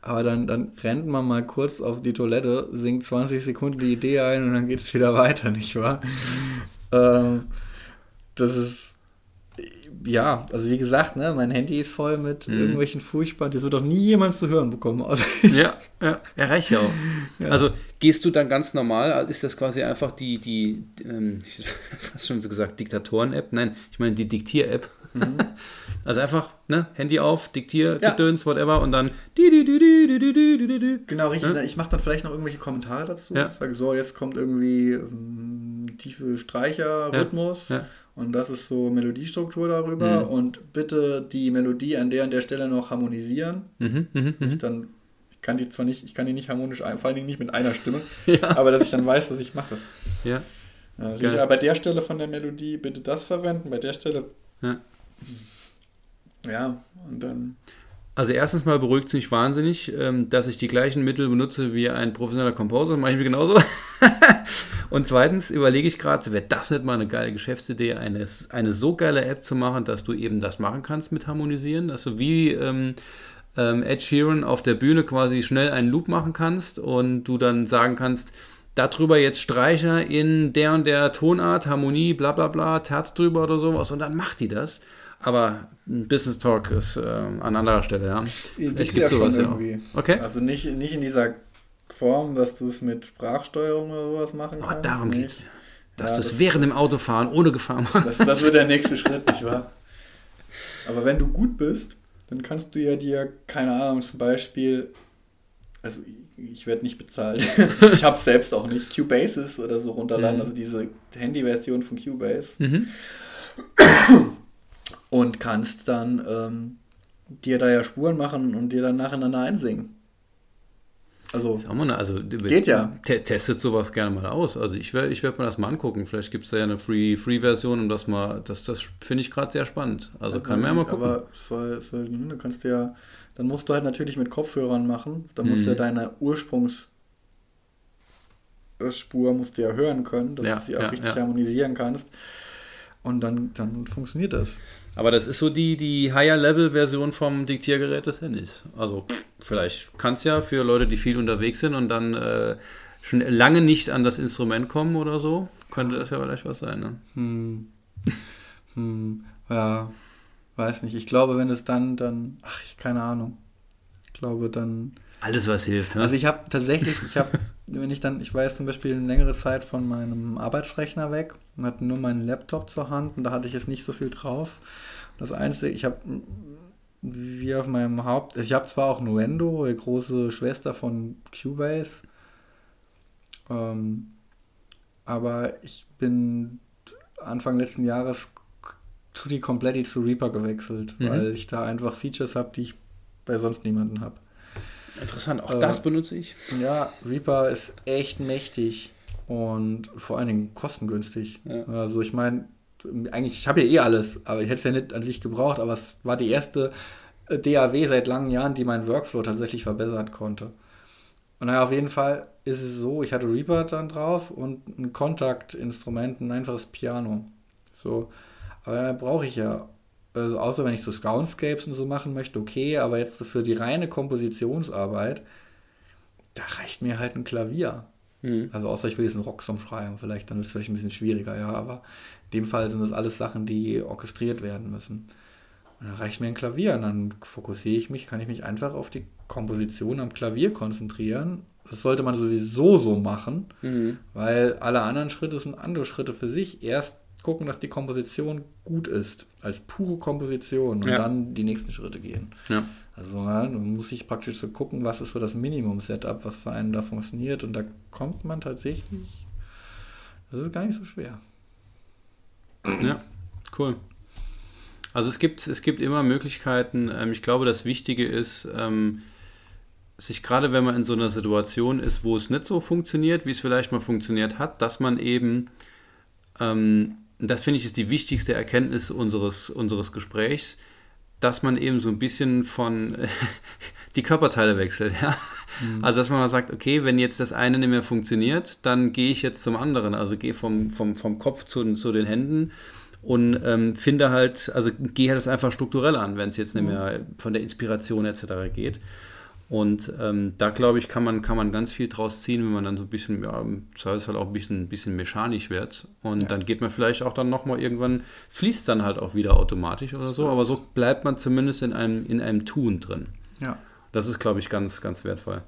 Aber dann, dann rennt man mal kurz auf die Toilette, singt 20 Sekunden die Idee ein und dann geht es wieder weiter, nicht wahr? Ähm, das ist, ja, also wie gesagt, ne, mein Handy ist voll mit irgendwelchen furchtbaren, das wird doch nie jemand zu hören bekommen. Also Ja, ja, ja, reicht ja auch. Also gehst du dann ganz normal, also ist das quasi einfach die, die, ähm, ich hast schon so gesagt, Diktatoren-App? Nein, ich meine die Diktier-App. Mhm. Also einfach ne, Handy auf, Diktier, ja. Gedöns, whatever und dann. Genau, richtig. Ne? Ich mache dann vielleicht noch irgendwelche Kommentare dazu. Ja. Sage so, jetzt kommt irgendwie mh, tiefe Streicher, Rhythmus. Ja. Ja. Und das ist so Melodiestruktur darüber. Mhm. Und bitte die Melodie an der an der Stelle noch harmonisieren. Mhm, mh, mh. Dann ich kann die zwar nicht, ich kann die nicht harmonisch ein, vor allen Dingen nicht mit einer Stimme, ja. aber dass ich dann weiß, was ich mache. Ja. Also ja, bei der Stelle von der Melodie bitte das verwenden, bei der Stelle ja ja und dann Also erstens mal beruhigt es mich wahnsinnig, ähm, dass ich die gleichen Mittel benutze wie ein professioneller Composer, mache ich mir genauso. Und zweitens überlege ich gerade, wäre das nicht mal eine geile Geschäftsidee, eine, eine so geile App zu machen, dass du eben das machen kannst mit Harmonisieren, dass du wie ähm, ähm, Ed Sheeran auf der Bühne quasi schnell einen Loop machen kannst und du dann sagen kannst, darüber jetzt Streicher in der und der Tonart, Harmonie, bla bla bla, Terz drüber oder sowas und dann macht die das. Aber ein Business Talk ist äh, an anderer Stelle, ja. Gibt's Vielleicht ja sowas schon ja auch. irgendwie. Okay. Also nicht, nicht in dieser Form, dass du es mit Sprachsteuerung oder sowas machen Aber kannst. darum nicht. geht's mir. Dass Ja, du es das- während das- dem Autofahren ohne Gefahr machst. Das, das wird der nächste Schritt, nicht wahr? Aber wenn du gut bist, dann kannst du ja dir, keine Ahnung, zum Beispiel, also ich, ich werde nicht bezahlt, ich habe selbst auch nicht, Cubases oder so runterladen, Mhm. also diese Handy-Version von Cubase Mhm. Und kannst dann ähm, dir da ja Spuren machen und dir dann nacheinander einsingen. Also, mal, also Geht ja. te- testet sowas gerne mal aus. Also ich werde ich werd mir das mal angucken. Vielleicht gibt es da ja eine Free- Free-Version und das mal, das, das finde ich gerade sehr spannend. Also kann man ja mal gucken. Aber soll, soll, du kannst ja, dann musst du halt natürlich mit Kopfhörern machen. Dann musst du ja Mhm. deine Ursprungsspur musst du ja hören können, dass Ja, du sie auch ja, richtig ja. harmonisieren kannst. Und dann, dann funktioniert das. Aber das ist so die, die Higher-Level-Version vom Diktiergerät des Handys. Also vielleicht kann es ja für Leute, die viel unterwegs sind und dann äh, schon lange nicht an das Instrument kommen oder so, könnte das ja vielleicht was sein. Ne? Hm. hm. Ja, weiß nicht. Ich glaube, wenn es dann, dann, ach, ich keine Ahnung. Ich glaube, dann. Alles, was hilft. Ne? Also ich habe tatsächlich, ich habe, wenn ich dann, ich war jetzt zum Beispiel eine längere Zeit von meinem Arbeitsrechner weg und hatte nur meinen Laptop zur Hand und da hatte ich jetzt nicht so viel drauf. Das Einzige, ich habe wie auf meinem Haupt, ich habe zwar auch Nuendo, die große Schwester von Cubase, ähm, aber ich bin Anfang letzten Jahres Tutti Kompletti zu Reaper gewechselt, mhm. weil ich da einfach Features habe, die ich bei sonst niemanden habe. Interessant, auch äh, das benutze ich. Ja, Reaper ist echt mächtig und vor allen Dingen kostengünstig. Ja. Also ich meine, eigentlich, ich habe ja eh alles, aber ich hätte es ja nicht an sich gebraucht, aber es war die erste äh, DAW seit langen Jahren, die meinen Workflow tatsächlich verbessern konnte. Und naja, auf jeden Fall ist es so, ich hatte Reaper dann drauf und ein Kontaktinstrument, ein einfaches Piano. So, aber brauche ich ja, also außer wenn ich so Soundscapes und so machen möchte, okay, aber jetzt für die reine Kompositionsarbeit, da reicht mir halt ein Klavier. Mhm. Also außer ich will jetzt einen Rocksong schreiben, vielleicht, dann ist es vielleicht ein bisschen schwieriger, ja, aber in dem Fall sind das alles Sachen, die orchestriert werden müssen. Und dann reicht mir ein Klavier und dann fokussiere ich mich, kann ich mich einfach auf die Komposition am Klavier konzentrieren. Das sollte man sowieso so machen, mhm. weil alle anderen Schritte sind andere Schritte für sich. Erst gucken, dass die Komposition gut ist, als pure Komposition und ja. dann die nächsten Schritte gehen. Ja. Also man muss sich praktisch so gucken, was ist so das Minimum-Setup, was für einen da funktioniert und da kommt man tatsächlich, das ist gar nicht so schwer. Ja, cool. Also es gibt, es gibt immer Möglichkeiten. Ähm, ich glaube, das Wichtige ist, ähm, sich gerade wenn man in so einer Situation ist, wo es nicht so funktioniert, wie es vielleicht mal funktioniert hat, dass man eben ähm, das finde ich ist die wichtigste Erkenntnis unseres, unseres Gesprächs, dass man eben so ein bisschen von die Körperteile wechselt. Ja? Mhm. Also dass man mal sagt, okay, wenn jetzt das eine nicht mehr funktioniert, dann gehe ich jetzt zum anderen. Also gehe vom, vom, vom Kopf zu, zu den Händen und ähm, finde halt, also gehe halt das einfach strukturell an, wenn es jetzt nicht mehr von der Inspiration etc. geht. Und ähm, da glaube ich, kann man, kann man ganz viel draus ziehen, wenn man dann so ein bisschen, ja, sei es halt auch ein bisschen, ein bisschen mechanisch wird. Und ja. dann geht man vielleicht auch dann nochmal irgendwann, fließt dann halt auch wieder automatisch oder so, aber so bleibt man zumindest in einem, in einem Tun drin. Ja. Das ist, glaube ich, ganz, ganz wertvoll.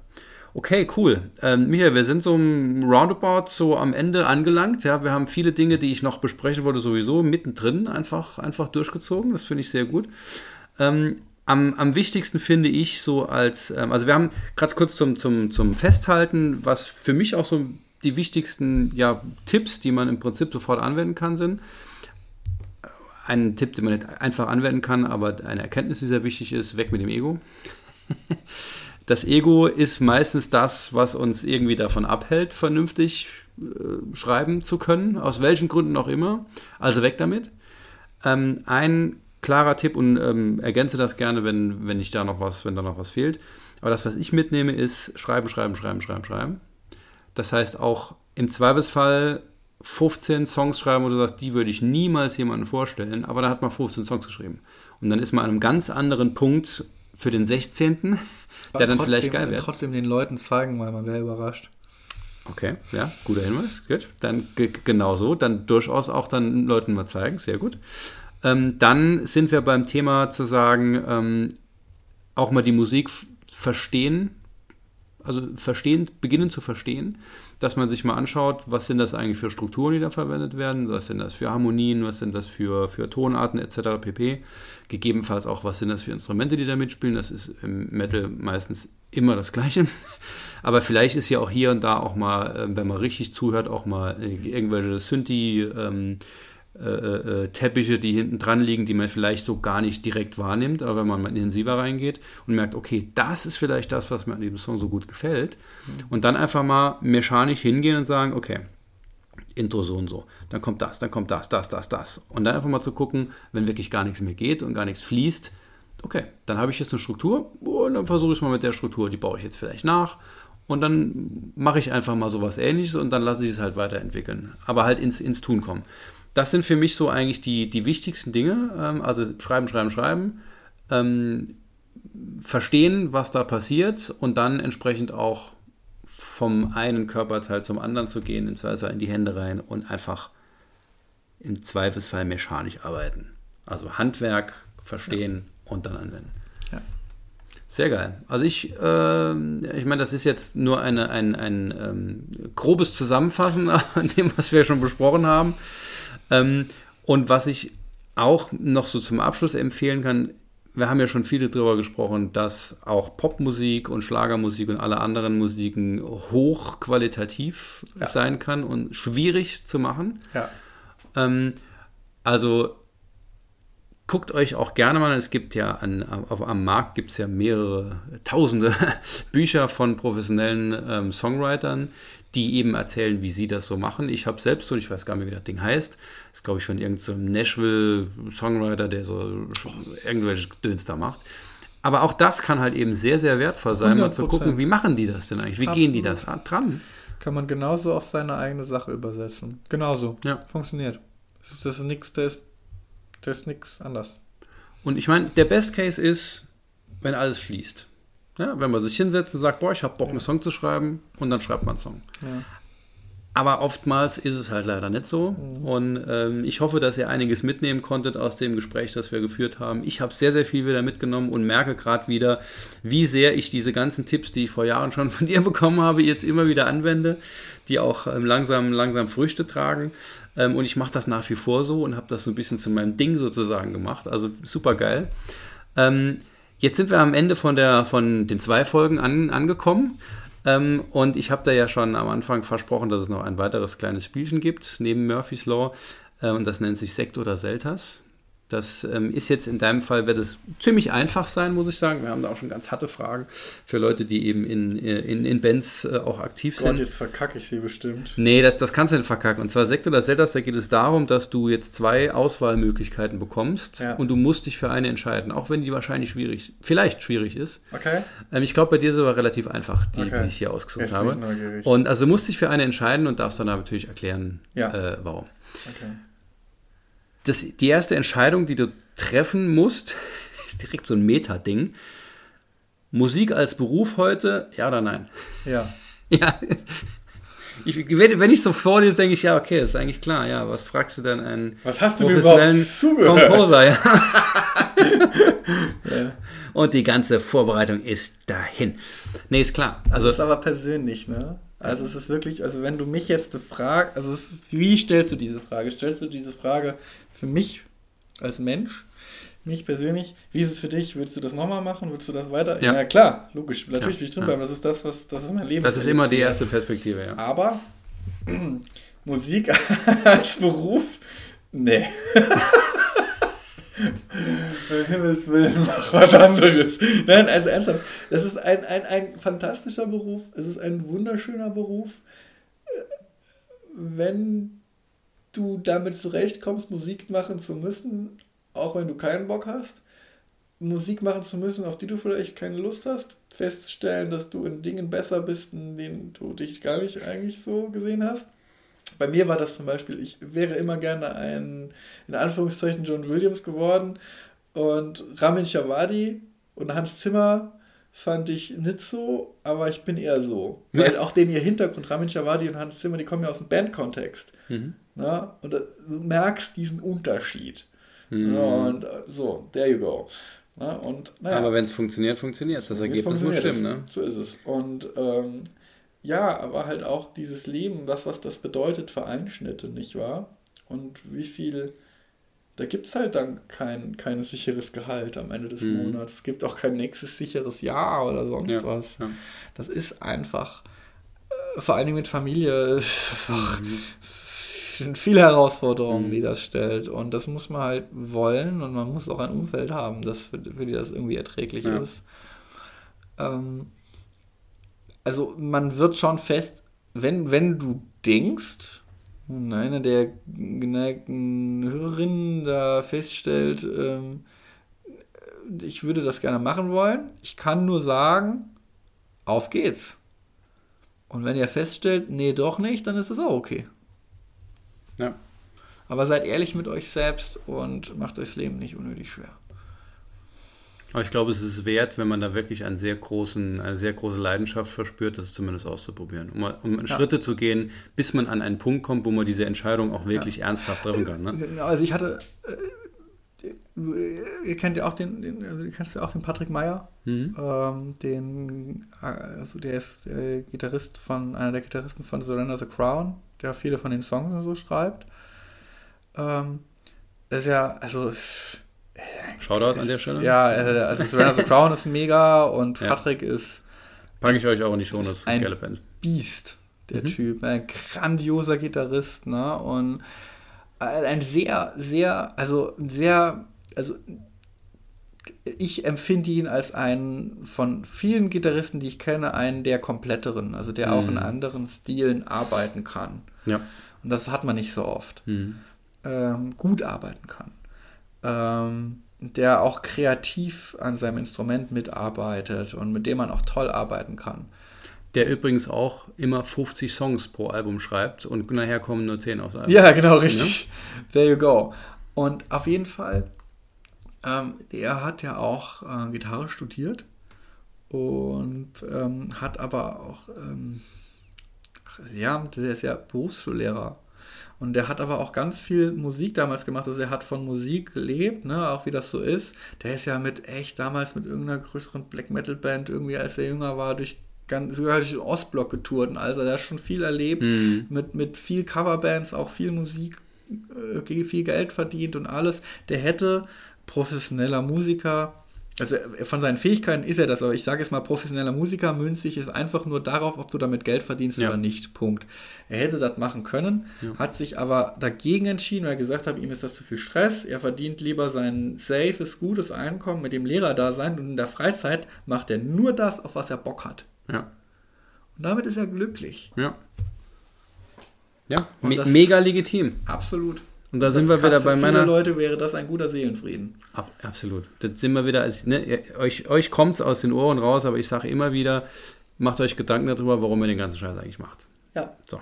Okay, cool. Ähm, Michael, wir sind so im Roundabout so am Ende angelangt. Ja, wir haben viele Dinge, die ich noch besprechen wollte, sowieso mittendrin einfach, einfach durchgezogen. Das finde ich sehr gut. Ähm, am, am wichtigsten finde ich so als, ähm, also wir haben gerade kurz zum, zum, zum Festhalten, was für mich auch so die wichtigsten ja, Tipps, die man im Prinzip sofort anwenden kann, sind. Ein Tipp, den man nicht einfach anwenden kann, aber eine Erkenntnis, die sehr wichtig ist, weg mit dem Ego. Das Ego ist meistens das, was uns irgendwie davon abhält, vernünftig äh, schreiben zu können, aus welchen Gründen auch immer. Also weg damit. Ähm, ein klarer Tipp und ähm, ergänze das gerne, wenn, wenn ich da noch was, wenn da noch was fehlt. Aber das, was ich mitnehme, ist schreiben, schreiben, schreiben, schreiben, schreiben. Das heißt auch im Zweifelsfall 15 Songs schreiben, wo du sagst, die würde ich niemals jemandem vorstellen, aber da hat man 15 Songs geschrieben. Und dann ist man an einem ganz anderen Punkt für den 16., der dann trotzdem, vielleicht geil wird. Trotzdem den Leuten zeigen, weil man wäre überrascht. Okay, ja, guter Hinweis, gut. Dann genau so, dann durchaus auch dann Leuten mal zeigen, sehr gut. Ähm, dann sind wir beim Thema zu sagen, ähm, auch mal die Musik verstehen, also verstehen, beginnen zu verstehen, dass man sich mal anschaut, was sind das eigentlich für Strukturen, die da verwendet werden, was sind das für Harmonien, was sind das für, für Tonarten etc. pp. Gegebenenfalls auch, was sind das für Instrumente, die da mitspielen. Das ist im Metal meistens immer das Gleiche. Aber vielleicht ist ja auch hier und da auch mal, äh, wenn man richtig zuhört, auch mal irgendwelche Synthi- ähm, äh, äh, Teppiche, die hinten dran liegen, die man vielleicht so gar nicht direkt wahrnimmt, aber wenn man mal intensiver reingeht und merkt, okay, das ist vielleicht das, was mir an diesem Song so gut gefällt, mhm. und dann einfach mal mechanisch hingehen und sagen, okay, Intro so und so, dann kommt das, dann kommt das, das, das, das. Und dann einfach mal zu gucken, wenn wirklich gar nichts mehr geht und gar nichts fließt, okay, dann habe ich jetzt eine Struktur und dann versuche ich es mal mit der Struktur, die baue ich jetzt vielleicht nach und dann mache ich einfach mal sowas ähnliches und dann lasse ich es halt weiterentwickeln. Aber halt ins, ins Tun kommen. Das sind für mich so eigentlich die, die wichtigsten Dinge. Ähm, also schreiben, schreiben, schreiben. Ähm, verstehen, was da passiert und dann entsprechend auch vom einen Körperteil zum anderen zu gehen, im Zweifelsfall in die Hände rein und einfach im Zweifelsfall mechanisch arbeiten. Also Handwerk verstehen ja. und dann anwenden. Ja. Sehr geil. Also ich, äh, ich meine, das ist jetzt nur eine, ein, ein ähm, grobes Zusammenfassen an dem, was wir schon besprochen haben. Ähm, und was ich auch noch so zum Abschluss empfehlen kann, wir haben ja schon viele darüber gesprochen, dass auch Popmusik und Schlagermusik und alle anderen Musiken hochqualitativ ja. sein kann und schwierig zu machen. Ja. Ähm, also guckt euch auch gerne mal, es gibt ja an, auf, am Markt gibt es ja mehrere tausende Bücher von professionellen ähm, Songwritern, die eben erzählen, wie sie das so machen. Ich habe selbst so, ich weiß gar nicht, wie das Ding heißt, das ist glaube ich von irgendeinem so Nashville-Songwriter, der so irgendwelche Döns da macht. Aber auch das kann halt eben sehr, sehr wertvoll sein, 100%. mal zu gucken, wie machen die das denn eigentlich? Wie Absolut. gehen die das dran? Kann man genauso auf seine eigene Sache übersetzen. Genauso. Ja. Funktioniert. Das ist, das ist nichts, das ist, das ist nichts anders. Und ich meine, der Best Case ist, wenn alles fließt. Ja, wenn man sich hinsetzt und sagt, boah, ich habe Bock, einen Song zu schreiben, und dann schreibt man einen Song. Aber oftmals ist es halt leider nicht so. Mhm. Und ähm, ich hoffe, dass ihr einiges mitnehmen konntet aus dem Gespräch, das wir geführt haben. Ich habe sehr, sehr viel wieder mitgenommen und merke gerade wieder, wie sehr ich diese ganzen Tipps, die ich vor Jahren schon von dir bekommen habe, jetzt immer wieder anwende, die auch ähm, langsam, langsam Früchte tragen. Ähm, und ich mache das nach wie vor so und habe das so ein bisschen zu meinem Ding sozusagen gemacht. Also super geil. Ähm, Jetzt sind wir am Ende von, der, von den zwei Folgen an, angekommen. Ähm, und ich habe da ja schon am Anfang versprochen, dass es noch ein weiteres kleines Spielchen gibt, neben Murphy's Law. Äh, und das nennt sich Sekt oder Seltas. Das ähm, ist jetzt in deinem Fall, wird es ziemlich einfach sein, muss ich sagen. Wir haben da auch schon ganz harte Fragen für Leute, die eben in, in, in Bands äh, auch aktiv Gott, sind. jetzt verkacke ich sie bestimmt. Nee, das, das kannst du nicht verkacken. Und zwar Sekt oder Seltas, da geht es darum, dass du jetzt zwei Auswahlmöglichkeiten bekommst ja. und du musst dich für eine entscheiden, auch wenn die wahrscheinlich schwierig, vielleicht schwierig ist. Okay. Ähm, ich glaube, bei dir ist es aber relativ einfach, die, okay. die ich hier ausgesucht habe. Und also musst dich für eine entscheiden und darfst dann natürlich erklären, ja. äh, warum. Okay das, die erste Entscheidung, die du treffen musst, ist direkt so ein Meta-Ding. Musik als Beruf heute, ja oder nein? Ja. ja. Ich, wenn ich so vorlese, denke ich, ja, okay, ist eigentlich klar. Ja, was fragst du denn einen was hast du professionellen mir? Composer? Ja. ja. Und die ganze Vorbereitung ist dahin. Nee, ist klar. Also, das ist aber persönlich, ne? Also es ist wirklich, also wenn du mich jetzt fragst, also ist, wie stellst du diese Frage? Stellst du diese Frage für mich als Mensch, mich persönlich, wie ist es für dich? Würdest du das nochmal machen? Würdest du das weiter? Ja, ja klar, logisch. Natürlich ja, will ich drin bleiben. Das ist das, was, das ist mein Leben. Das ist immer die erste Perspektive, ja. Aber Musik als Beruf, nee. Für Himmels Willen, mach was anderes. Nein, also ernsthaft. Das ist ein, ein, ein fantastischer Beruf. Es ist ein wunderschöner Beruf. Wenn du damit zurechtkommst, Musik machen zu müssen, auch wenn du keinen Bock hast, Musik machen zu müssen, auf die du vielleicht keine Lust hast, feststellen, dass du in Dingen besser bist, in denen du dich gar nicht eigentlich so gesehen hast. Bei mir war das zum Beispiel, ich wäre immer gerne ein, in Anführungszeichen, John Williams geworden und Ramin Shawadi und Hans Zimmer fand ich nicht so, aber ich bin eher so. Weil auch den ihr Hintergrund, Ramin Shawadi und Hans Zimmer, die kommen ja aus dem Bandkontext. Mhm. Na? Und du merkst diesen Unterschied. Mhm. Und so, there you go. Na? Und, naja, Aber wenn es funktioniert, funktioniert es. Das Ergebnis muss stimmen. Ne? So ist es. Und ähm, ja, aber halt auch dieses Leben, das, was das bedeutet für Einschnitte, nicht wahr? Und wie viel, da gibt es halt dann kein, kein sicheres Gehalt am Ende des mhm. Monats. Es gibt auch kein nächstes sicheres Jahr oder sonst ja, was. Ja. Das ist einfach, äh, vor allen Dingen mit Familie, ist das auch, mhm sind viele Herausforderungen, mhm. die das stellt. Und das muss man halt wollen und man muss auch ein Umfeld haben, das für, für die das irgendwie erträglich ja. ist. Ähm, also man wird schon fest, wenn, wenn du denkst, und einer der geneigten Hörerinnen da feststellt, ähm, ich würde das gerne machen wollen, ich kann nur sagen, auf geht's. Und wenn ihr feststellt, nee, doch nicht, dann ist es auch okay. Ja. Aber seid ehrlich mit euch selbst und macht euch das Leben nicht unnötig schwer. Aber ich glaube, es ist wert, wenn man da wirklich einen sehr großen, eine sehr große Leidenschaft verspürt, das zumindest auszuprobieren. Um, um ja. Schritte zu gehen, bis man an einen Punkt kommt, wo man diese Entscheidung auch wirklich ja. ernsthaft treffen kann. Ne? Genau, also ich hatte, äh, ihr kennt ja auch den, den also kennst ja auch den Patrick Meyer, mhm. ähm, den, also der ist der Gitarrist von, einer der Gitarristen von Surrender the Crown, der viele von den Songs und so schreibt. Ähm, das ist ja, also Shoutout an der Stelle. Ja, äh, also Surrender the Crown ist mega und Patrick ja. ist. Packe ich euch auch in die Show, das ein geile Band. Biest, der mhm. Typ. Ein grandioser Gitarrist, ne? Und ein sehr, sehr, also sehr, also ich empfinde ihn als einen von vielen Gitarristen, die ich kenne, einen der kompletteren, also der mhm. auch in anderen Stilen arbeiten kann. Ja. Und das hat man nicht so oft. Mhm. Ähm, gut arbeiten kann ähm, der auch kreativ an seinem Instrument mitarbeitet und mit dem man auch toll arbeiten kann. Der übrigens auch immer 50 Songs pro Album schreibt und nachher kommen nur 10 aufs Album. Ja, genau, richtig. Ja? There you go. Und auf jeden Fall, ähm, er hat ja auch äh, Gitarre studiert und ähm, hat aber auch, ähm, ja, der ist ja Berufsschullehrer und der hat aber auch ganz viel Musik damals gemacht. Also er hat von Musik gelebt, ne, auch wie das so ist. Der ist ja mit echt damals mit irgendeiner größeren Black Metal Band irgendwie, als er jünger war, durch ganz, sogar durch den Ostblock getourt. Und also der hat schon viel erlebt, mhm. mit, mit viel Coverbands, auch viel Musik, äh, viel Geld verdient und alles. Der hätte professioneller Musiker also von seinen Fähigkeiten ist er das, aber ich sage jetzt mal, professioneller Musiker münzig ist einfach nur darauf, ob du damit Geld verdienst ja. oder nicht. Punkt. Er hätte das machen können, ja. hat sich aber dagegen entschieden, weil er gesagt hat, ihm ist das zu viel Stress. Er verdient lieber sein safes, gutes Einkommen mit dem Lehrerdasein und in der Freizeit macht er nur das, auf was er Bock hat. Ja. Und damit ist er glücklich. Ja. Ja, me mega legitim. Absolut. Und da das sind wir wieder bei meiner. Für viele Leute wäre das ein guter Seelenfrieden. Ab, absolut. Da sind wir wieder. Also, ne, euch euch kommt es aus den Ohren raus, aber ich sage immer wieder, macht euch Gedanken darüber, warum ihr den ganzen Scheiß eigentlich macht. Ja. So.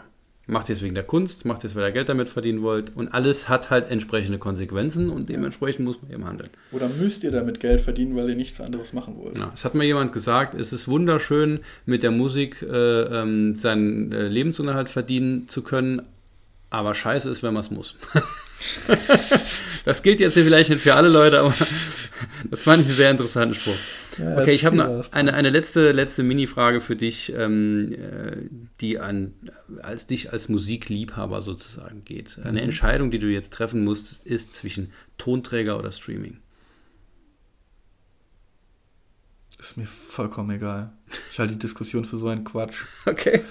Macht ihr es wegen der Kunst, macht ihr es, weil ihr Geld damit verdienen wollt. Und alles hat halt entsprechende Konsequenzen und dementsprechend muss man eben handeln. Oder müsst ihr damit Geld verdienen, weil ihr nichts anderes machen wollt. Ja, es hat mir jemand gesagt, es ist wunderschön, mit der Musik äh, ähm, seinen äh, Lebensunterhalt verdienen zu können, aber scheiße ist, wenn man es muss. das gilt jetzt hier vielleicht nicht für alle Leute, aber das fand ich einen sehr interessanten Spruch. Ja, okay, ich habe noch eine, eine letzte, letzte Mini-Frage für dich, ähm, äh, die an als dich als Musikliebhaber sozusagen geht. Eine mhm. Entscheidung, die du jetzt treffen musst, ist zwischen Tonträger oder Streaming. Ist mir vollkommen egal. Ich halte die Diskussion für so einen Quatsch. Okay.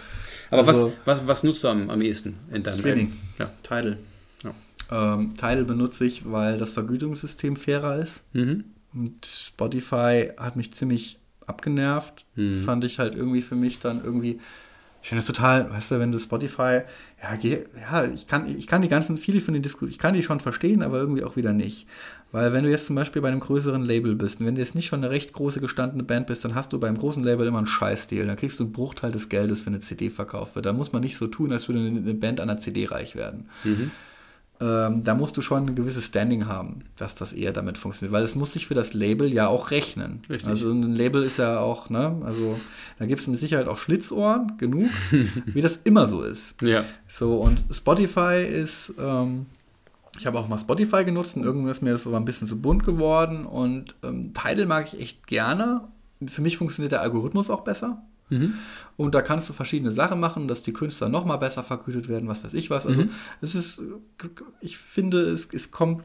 Aber also, was, was, was nutzt du am, am ehesten in deinem Streaming. Ja. Tidal. Ja. Ähm, Tidal benutze ich, weil das Vergütungssystem fairer ist. Mhm. Und Spotify hat mich ziemlich abgenervt. Mhm. Fand ich halt irgendwie für mich dann irgendwie. Ich finde das total, weißt du, wenn du Spotify, ja, geh, ja, ich kann, ich kann die ganzen, viele von den Diskussionen, ich kann die schon verstehen, aber irgendwie auch wieder nicht. Weil wenn du jetzt zum Beispiel bei einem größeren Label bist und wenn du jetzt nicht schon eine recht große gestandene Band bist, dann hast du beim großen Label immer einen Scheißdeal. Dann kriegst du einen Bruchteil des Geldes, wenn eine CD verkauft wird. Da muss man nicht so tun, als würde eine Band an einer CD reich werden. Mhm. Ähm, da musst du schon ein gewisses Standing haben, dass das eher damit funktioniert. Weil es muss sich für das Label ja auch rechnen. Richtig. Also ein Label ist ja auch, ne, also da gibt es mit Sicherheit auch Schlitzohren, genug, wie das immer so ist. Ja. So, und Spotify ist. Ähm, ich habe auch mal Spotify genutzt und irgendwann ist mir das so ein bisschen zu bunt geworden. Und ähm, Tidal mag ich echt gerne. Für mich funktioniert der Algorithmus auch besser. Mhm. Und da kannst du verschiedene Sachen machen, dass die Künstler noch mal besser vergütet werden, was weiß ich was. Also mhm. es ist, ich finde, es, es kommt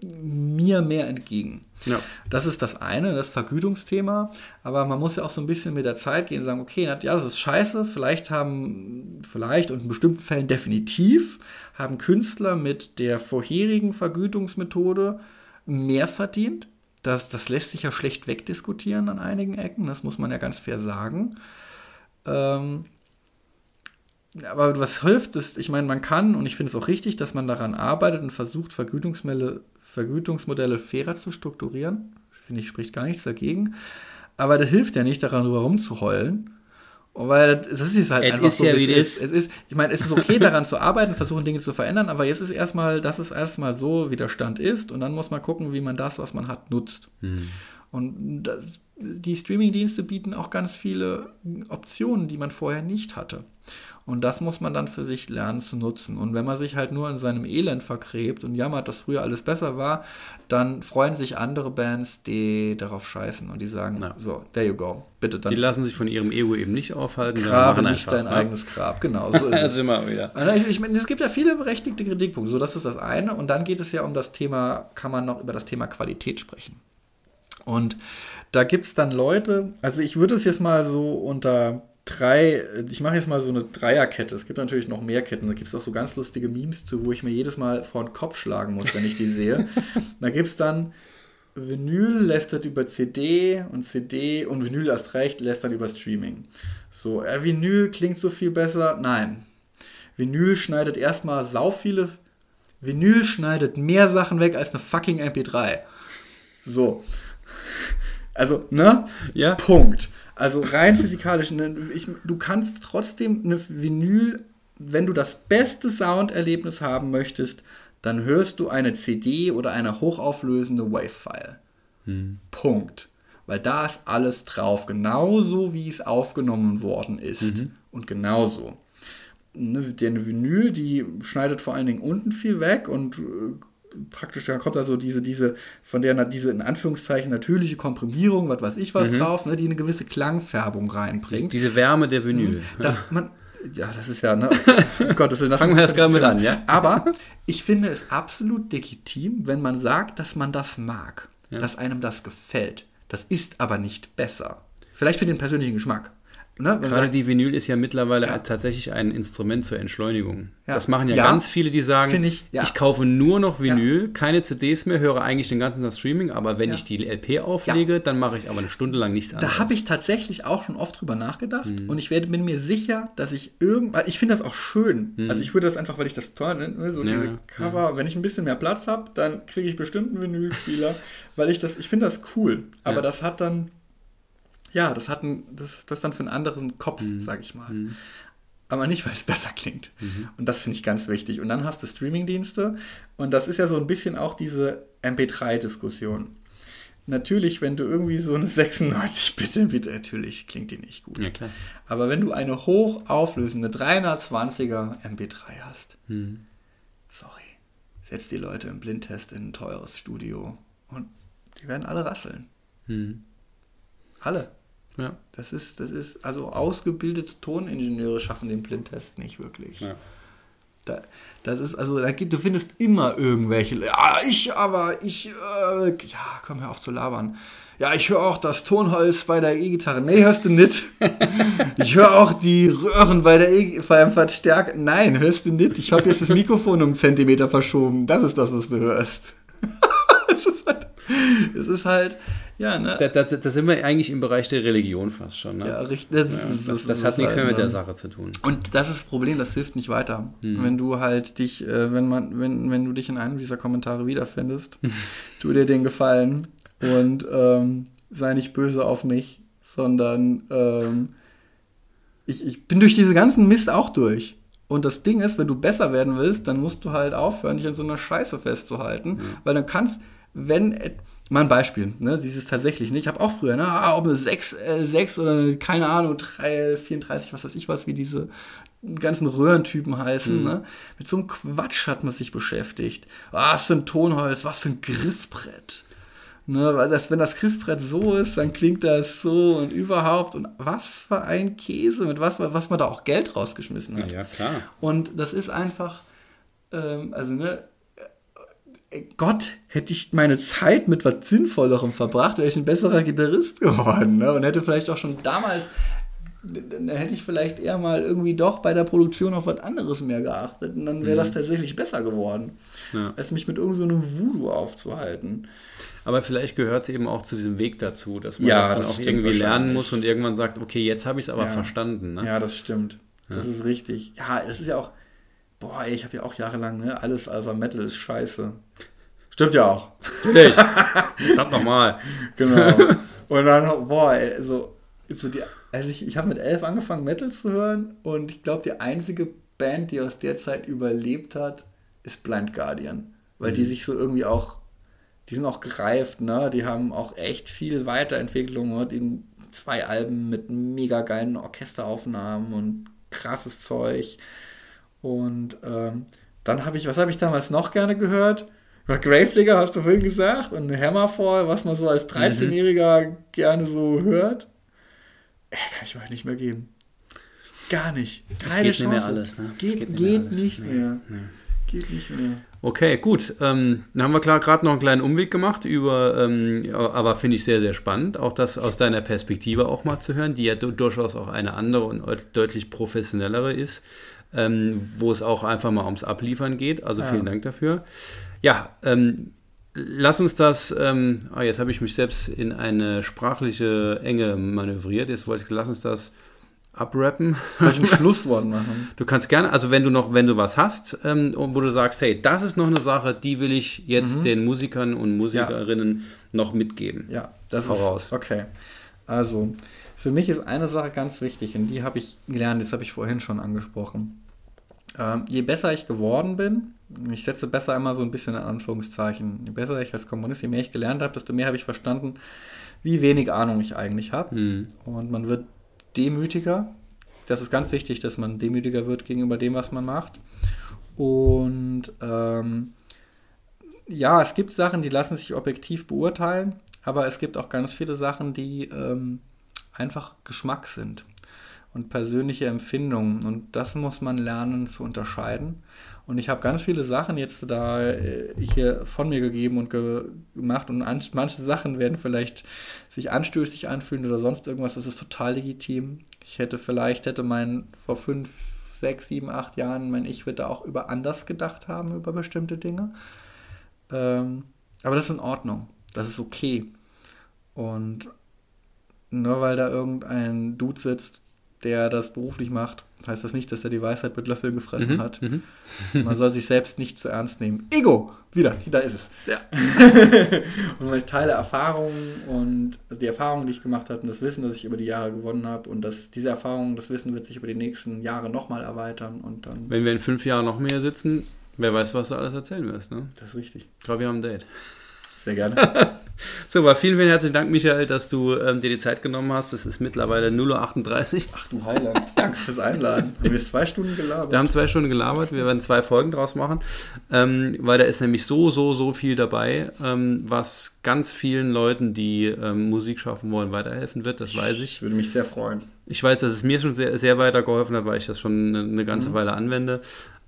mir mehr entgegen. Ja. Das ist das eine, das Vergütungsthema. Aber man muss ja auch so ein bisschen mit der Zeit gehen und sagen, okay, ja, das ist scheiße. Vielleicht haben, vielleicht und in bestimmten Fällen definitiv, haben Künstler mit der vorherigen Vergütungsmethode mehr verdient. Das, das lässt sich ja schlecht wegdiskutieren an einigen Ecken. Das muss man ja ganz fair sagen. Ähm, aber was hilft, ist, ich meine, man kann, und ich finde es auch richtig, dass man daran arbeitet und versucht, Vergütungsmodelle, Vergütungsmodelle fairer zu strukturieren. Finde ich, spricht gar nichts dagegen. Aber das hilft ja nicht, daran drüber rumzuheulen Weil das, ist halt Es einfach ist so, ja, wie es ist. Es ist. Ich meine, es ist okay, daran zu arbeiten, versuchen Dinge zu verändern, aber jetzt ist erstmal, das ist erstmal so, wie der Stand ist und dann muss man gucken, wie man das, was man hat, nutzt. Und das, die Streamingdienste bieten auch ganz viele Optionen, die man vorher nicht hatte. Und das muss man dann für sich lernen zu nutzen. Und wenn man sich halt nur in seinem Elend vergräbt und jammert, dass früher alles besser war, dann freuen sich andere Bands, die darauf scheißen und die sagen, Ja. so, there you go, bitte dann Die lassen sich von ihrem Ego eben nicht aufhalten. grabe nicht dein ne? eigenes Grab. Genau, so ist es. sind wir wieder. Also Ich, ich meine, es gibt ja viele berechtigte Kritikpunkte. So, das ist das eine. Und dann geht es ja um das Thema, kann man noch über das Thema Qualität sprechen. Und da gibt es dann Leute, also ich würde es jetzt mal so unter drei, ich mache jetzt mal so eine Dreierkette. Es gibt natürlich noch mehr Ketten. Da gibt es auch so ganz lustige Memes zu, wo ich mir jedes Mal vor den Kopf schlagen muss, wenn ich die sehe. da gibt es dann Vinyl lästert über CD und CD und Vinyl erst recht lästert über Streaming. So, äh, Vinyl klingt so viel besser. Nein. Vinyl schneidet erstmal sau viele. Vinyl schneidet mehr Sachen weg als eine fucking MP3. So. Also, ne? Ja. Punkt. Also rein physikalisch. ne, Ich, du kannst trotzdem eine Vinyl, wenn du das beste Sounderlebnis haben möchtest, dann hörst du eine CD oder eine hochauflösende Wave-File. Punkt. Weil da ist alles drauf, genauso wie es aufgenommen worden ist. Und genauso. Ne, der Vinyl, die schneidet vor allen Dingen unten viel weg und äh, praktisch, da kommt also diese, diese, von der diese in Anführungszeichen natürliche Komprimierung, was weiß ich was drauf, ne, die eine gewisse Klangfärbung reinbringt. Diese Wärme der Vinyl. dass man, ja, das ist ja, ne, um Gottes Willen, Fangen wir erst gerade mit an, ja? Aber ich finde es absolut legitim, wenn man sagt, dass man das mag, dass einem das gefällt. Das ist aber nicht besser. Vielleicht für den persönlichen Geschmack. Ne? Gerade die Vinyl ist ja mittlerweile tatsächlich ein Instrument zur Entschleunigung. Ja. Das machen ja, Ja. ganz viele, die sagen, ich, ja. kaufe nur noch Vinyl, keine CDs mehr, höre eigentlich den ganzen Tag Streaming, aber wenn Ja. ich die LP auflege, dann mache ich aber eine Stunde lang nichts anderes. Da habe ich tatsächlich auch schon oft drüber nachgedacht Mhm. und ich werde, bin mir sicher, dass ich irgendwann, ich finde das auch schön. Mhm. Also ich würde das einfach, weil ich das toll finde, so Ja, diese ja. Cover. Wenn ich ein bisschen mehr Platz habe, dann kriege ich bestimmt einen Vinylspieler, weil ich das, ich finde das cool. Aber Ja. das hat dann, ja, das hat ein, das, das dann für einen anderen Kopf, Mhm. sag ich mal. Aber nicht, weil es besser klingt. Und das finde ich ganz wichtig. Und dann hast du Streamingdienste und das ist ja so ein bisschen auch diese MP3-Diskussion. Natürlich, wenn du irgendwie so eine 96-Bit, bitte, natürlich klingt die nicht gut. Ja, klar. Aber wenn du eine hochauflösende 320er MP3 hast, sorry, setz die Leute im Blindtest in ein teures Studio und die werden alle rasseln. Hm. Alle. Ja. Das ist, das ist, also ausgebildete Toningenieure schaffen den Blindtest nicht wirklich. Ja. Da, das ist, also, da gibt, du findest immer irgendwelche, ja, ich, aber ich, äh, ja, komm, hör auf zu labern. Ja, ich höre auch das Tonholz bei der E-Gitarre. Nee, hörst du nicht. Ich höre auch die Röhren bei der E beim Verstärker. Nein, hörst du nicht. Ich habe jetzt das Mikrofon um einen Zentimeter verschoben. Das ist das, was du hörst. es, ist halt, es ist halt, ja, ne? Da, da, da sind wir eigentlich im Bereich der Religion fast schon. Ne? Ja, richtig. Das, Ja, das, das ist hat nichts halt, mehr mit der ne? Sache zu tun. Und das ist das Problem, das hilft nicht weiter. Hm. Wenn du halt dich, äh, wenn man, wenn, wenn du dich in einem dieser Kommentare wiederfindest, tu dir den Gefallen und ähm, sei nicht böse auf mich, sondern ähm, ich, ich bin durch diese ganzen Mist auch durch. Und das Ding ist, wenn du besser werden willst, dann musst du halt aufhören, dich an so einer Scheiße festzuhalten, weil dann kannst, wenn, mal ein Beispiel, ne, dieses tatsächlich, ne, ich habe auch früher, ne, ah, ob eine 6, äh, 6 oder eine, keine Ahnung, 3, 34, was weiß ich was, wie diese ganzen Röhrentypen heißen, ne, mit so einem Quatsch hat man sich beschäftigt. Ah, was für ein Tonholz, was für ein Griffbrett. Ne, weil das, wenn das Griffbrett so ist, dann klingt das so und überhaupt. Und was für ein Käse, mit was, was man da auch Geld rausgeschmissen hat. Ja, klar. Und das ist einfach, ähm, also ne, Gott, hätte ich meine Zeit mit was Sinnvollerem verbracht, wäre ich ein besserer Gitarrist geworden. Ne? Und hätte vielleicht auch schon damals, dann hätte ich vielleicht eher mal irgendwie doch bei der Produktion auf was anderes mehr geachtet. Und dann wäre das tatsächlich besser geworden, Ja. als mich mit irgendeinem so Voodoo aufzuhalten. Aber vielleicht gehört es eben auch zu diesem Weg dazu, dass man Ja, das dann das auch irgendwie lernen muss und irgendwann sagt, okay, jetzt habe ich es aber Ja. verstanden. Ne? Ja, das stimmt. Das ist richtig. Ja, das ist ja auch. Boah, ey, ich habe ja auch jahrelang, ne? Alles außer Metal ist scheiße. Stimmt ja auch. Natürlich. Verdammt nochmal. Genau. Und dann, boah, ey, so. so die, also ich, ich habe mit elf angefangen, Metal zu hören und ich glaube, die einzige Band, die aus der Zeit überlebt hat, ist Blind Guardian. Weil mhm. die sich so irgendwie auch, die sind auch gereift, ne? Die haben auch echt viel Weiterentwicklung, ne? die zwei Alben mit mega geilen Orchesteraufnahmen und krasses Zeug. Und ähm, dann habe ich, was habe ich damals noch gerne gehört? Gravedigger hast du vorhin gesagt und Hammerfall, was man so als 13-Jähriger mhm. gerne so hört. Äh, kann ich mir halt nicht mehr geben. Gar nicht. Keine geht Chance. nicht mehr alles. Ne? Geht, geht, nicht, geht mehr, nicht mehr. Nee. Geht nicht mehr. Okay, gut. Ähm, dann haben wir klar gerade noch einen kleinen Umweg gemacht über, ähm, aber finde ich sehr, sehr spannend, auch das aus deiner Perspektive auch mal zu hören, die ja durchaus auch eine andere und deutlich professionellere ist, ähm, wo es auch einfach mal ums Abliefern geht. Also ja. vielen Dank dafür. Ja, ähm, lass uns das, ähm, ah, jetzt habe ich mich selbst in eine sprachliche Enge manövriert. Jetzt wollte ich, lass uns das abrappen. Soll ich ein Schlusswort machen? Du kannst gerne, also wenn du noch, wenn du was hast, ähm, wo du sagst, hey, das ist noch eine Sache, die will ich jetzt mhm. den Musikern und Musikerinnen ja. noch mitgeben. Ja, das Voraus. ist okay. Also, für mich ist eine Sache ganz wichtig und die habe ich gelernt, das habe ich vorhin schon angesprochen. Ähm, je besser ich geworden bin, ich setze besser immer so ein bisschen in Anführungszeichen, je besser ich als Kommunist, je mehr ich gelernt habe, desto mehr habe ich verstanden, wie wenig Ahnung ich eigentlich habe. Mhm. Und man wird demütiger. Das ist ganz wichtig, dass man demütiger wird gegenüber dem, was man macht. Und ähm, ja, es gibt Sachen, die lassen sich objektiv beurteilen, aber es gibt auch ganz viele Sachen, die ähm, einfach Geschmack sind und persönliche Empfindungen. Und das muss man lernen zu unterscheiden. Und ich habe ganz viele Sachen jetzt da äh, hier von mir gegeben und ge gemacht. Und an, manche Sachen werden vielleicht sich anstößig anfühlen oder sonst irgendwas. Das ist total legitim. Ich hätte vielleicht, hätte mein vor fünf, sechs, sieben, acht Jahren, mein Ich wird da auch über anders gedacht haben, über bestimmte Dinge. Ähm, aber das ist in Ordnung. Das ist okay. Und nur weil da irgendein Dude sitzt, der das beruflich macht, heißt das nicht, dass er die Weisheit mit Löffeln gefressen mhm, hat. Mhm. Man soll sich selbst nicht zu ernst nehmen. Ego! Wieder, da ist es. Ja. und ich teile Erfahrungen und also die Erfahrungen, die ich gemacht habe und das Wissen, das ich über die Jahre gewonnen habe und das, diese Erfahrungen, das Wissen wird sich über die nächsten Jahre nochmal erweitern und dann. Wenn wir in fünf Jahren noch mehr sitzen, wer weiß, was du alles erzählen wirst, ne? Das ist richtig. Ich glaube, wir haben ein Date. Sehr gerne. Super, vielen, vielen herzlichen Dank, Michael, dass du ähm, dir die Zeit genommen hast. Es ist mittlerweile 0.38 Uhr. Ach du Heiland. Danke fürs Einladen. Wir haben jetzt zwei Stunden gelabert. Wir haben zwei Stunden gelabert. Wir werden zwei Folgen draus machen, ähm, weil da ist nämlich so, so, so viel dabei, ähm, was ganz vielen Leuten, die ähm, Musik schaffen wollen, weiterhelfen wird. Das weiß ich. Ich würde mich sehr freuen. Ich weiß, dass es mir schon sehr, sehr weitergeholfen hat, weil ich das schon eine, eine ganze mhm. Weile anwende.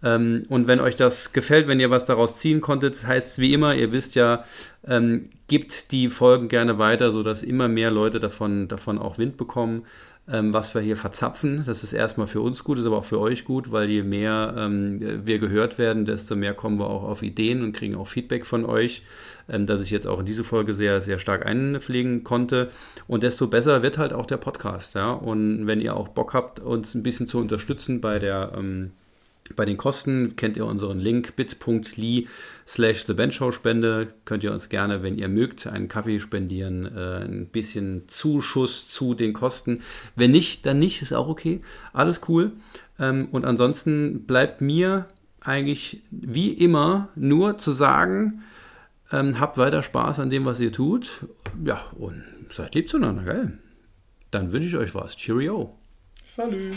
Ähm, und wenn euch das gefällt, wenn ihr was daraus ziehen konntet, heißt es wie immer, ihr wisst ja, ähm, gebt die Folgen gerne weiter, sodass immer mehr Leute davon, davon auch Wind bekommen, ähm, was wir hier verzapfen. Das ist erstmal für uns gut, ist aber auch für euch gut, weil je mehr ähm, wir gehört werden, desto mehr kommen wir auch auf Ideen und kriegen auch Feedback von euch, ähm, dass ich jetzt auch in diese Folge sehr, sehr stark einpflegen konnte. Und desto besser wird halt auch der Podcast. Ja? Und wenn ihr auch Bock habt, uns ein bisschen zu unterstützen bei der ähm, bei den Kosten kennt ihr unseren Link bit.ly slash Spende. Könnt ihr uns gerne, wenn ihr mögt, einen Kaffee spendieren, äh, ein bisschen Zuschuss zu den Kosten. Wenn nicht, dann nicht, ist auch okay. Alles cool. Ähm, und ansonsten bleibt mir eigentlich wie immer nur zu sagen, ähm, habt weiter Spaß an dem, was ihr tut. Ja, und seid lieb zueinander, gell? Dann wünsche ich euch was. Cheerio. Salut.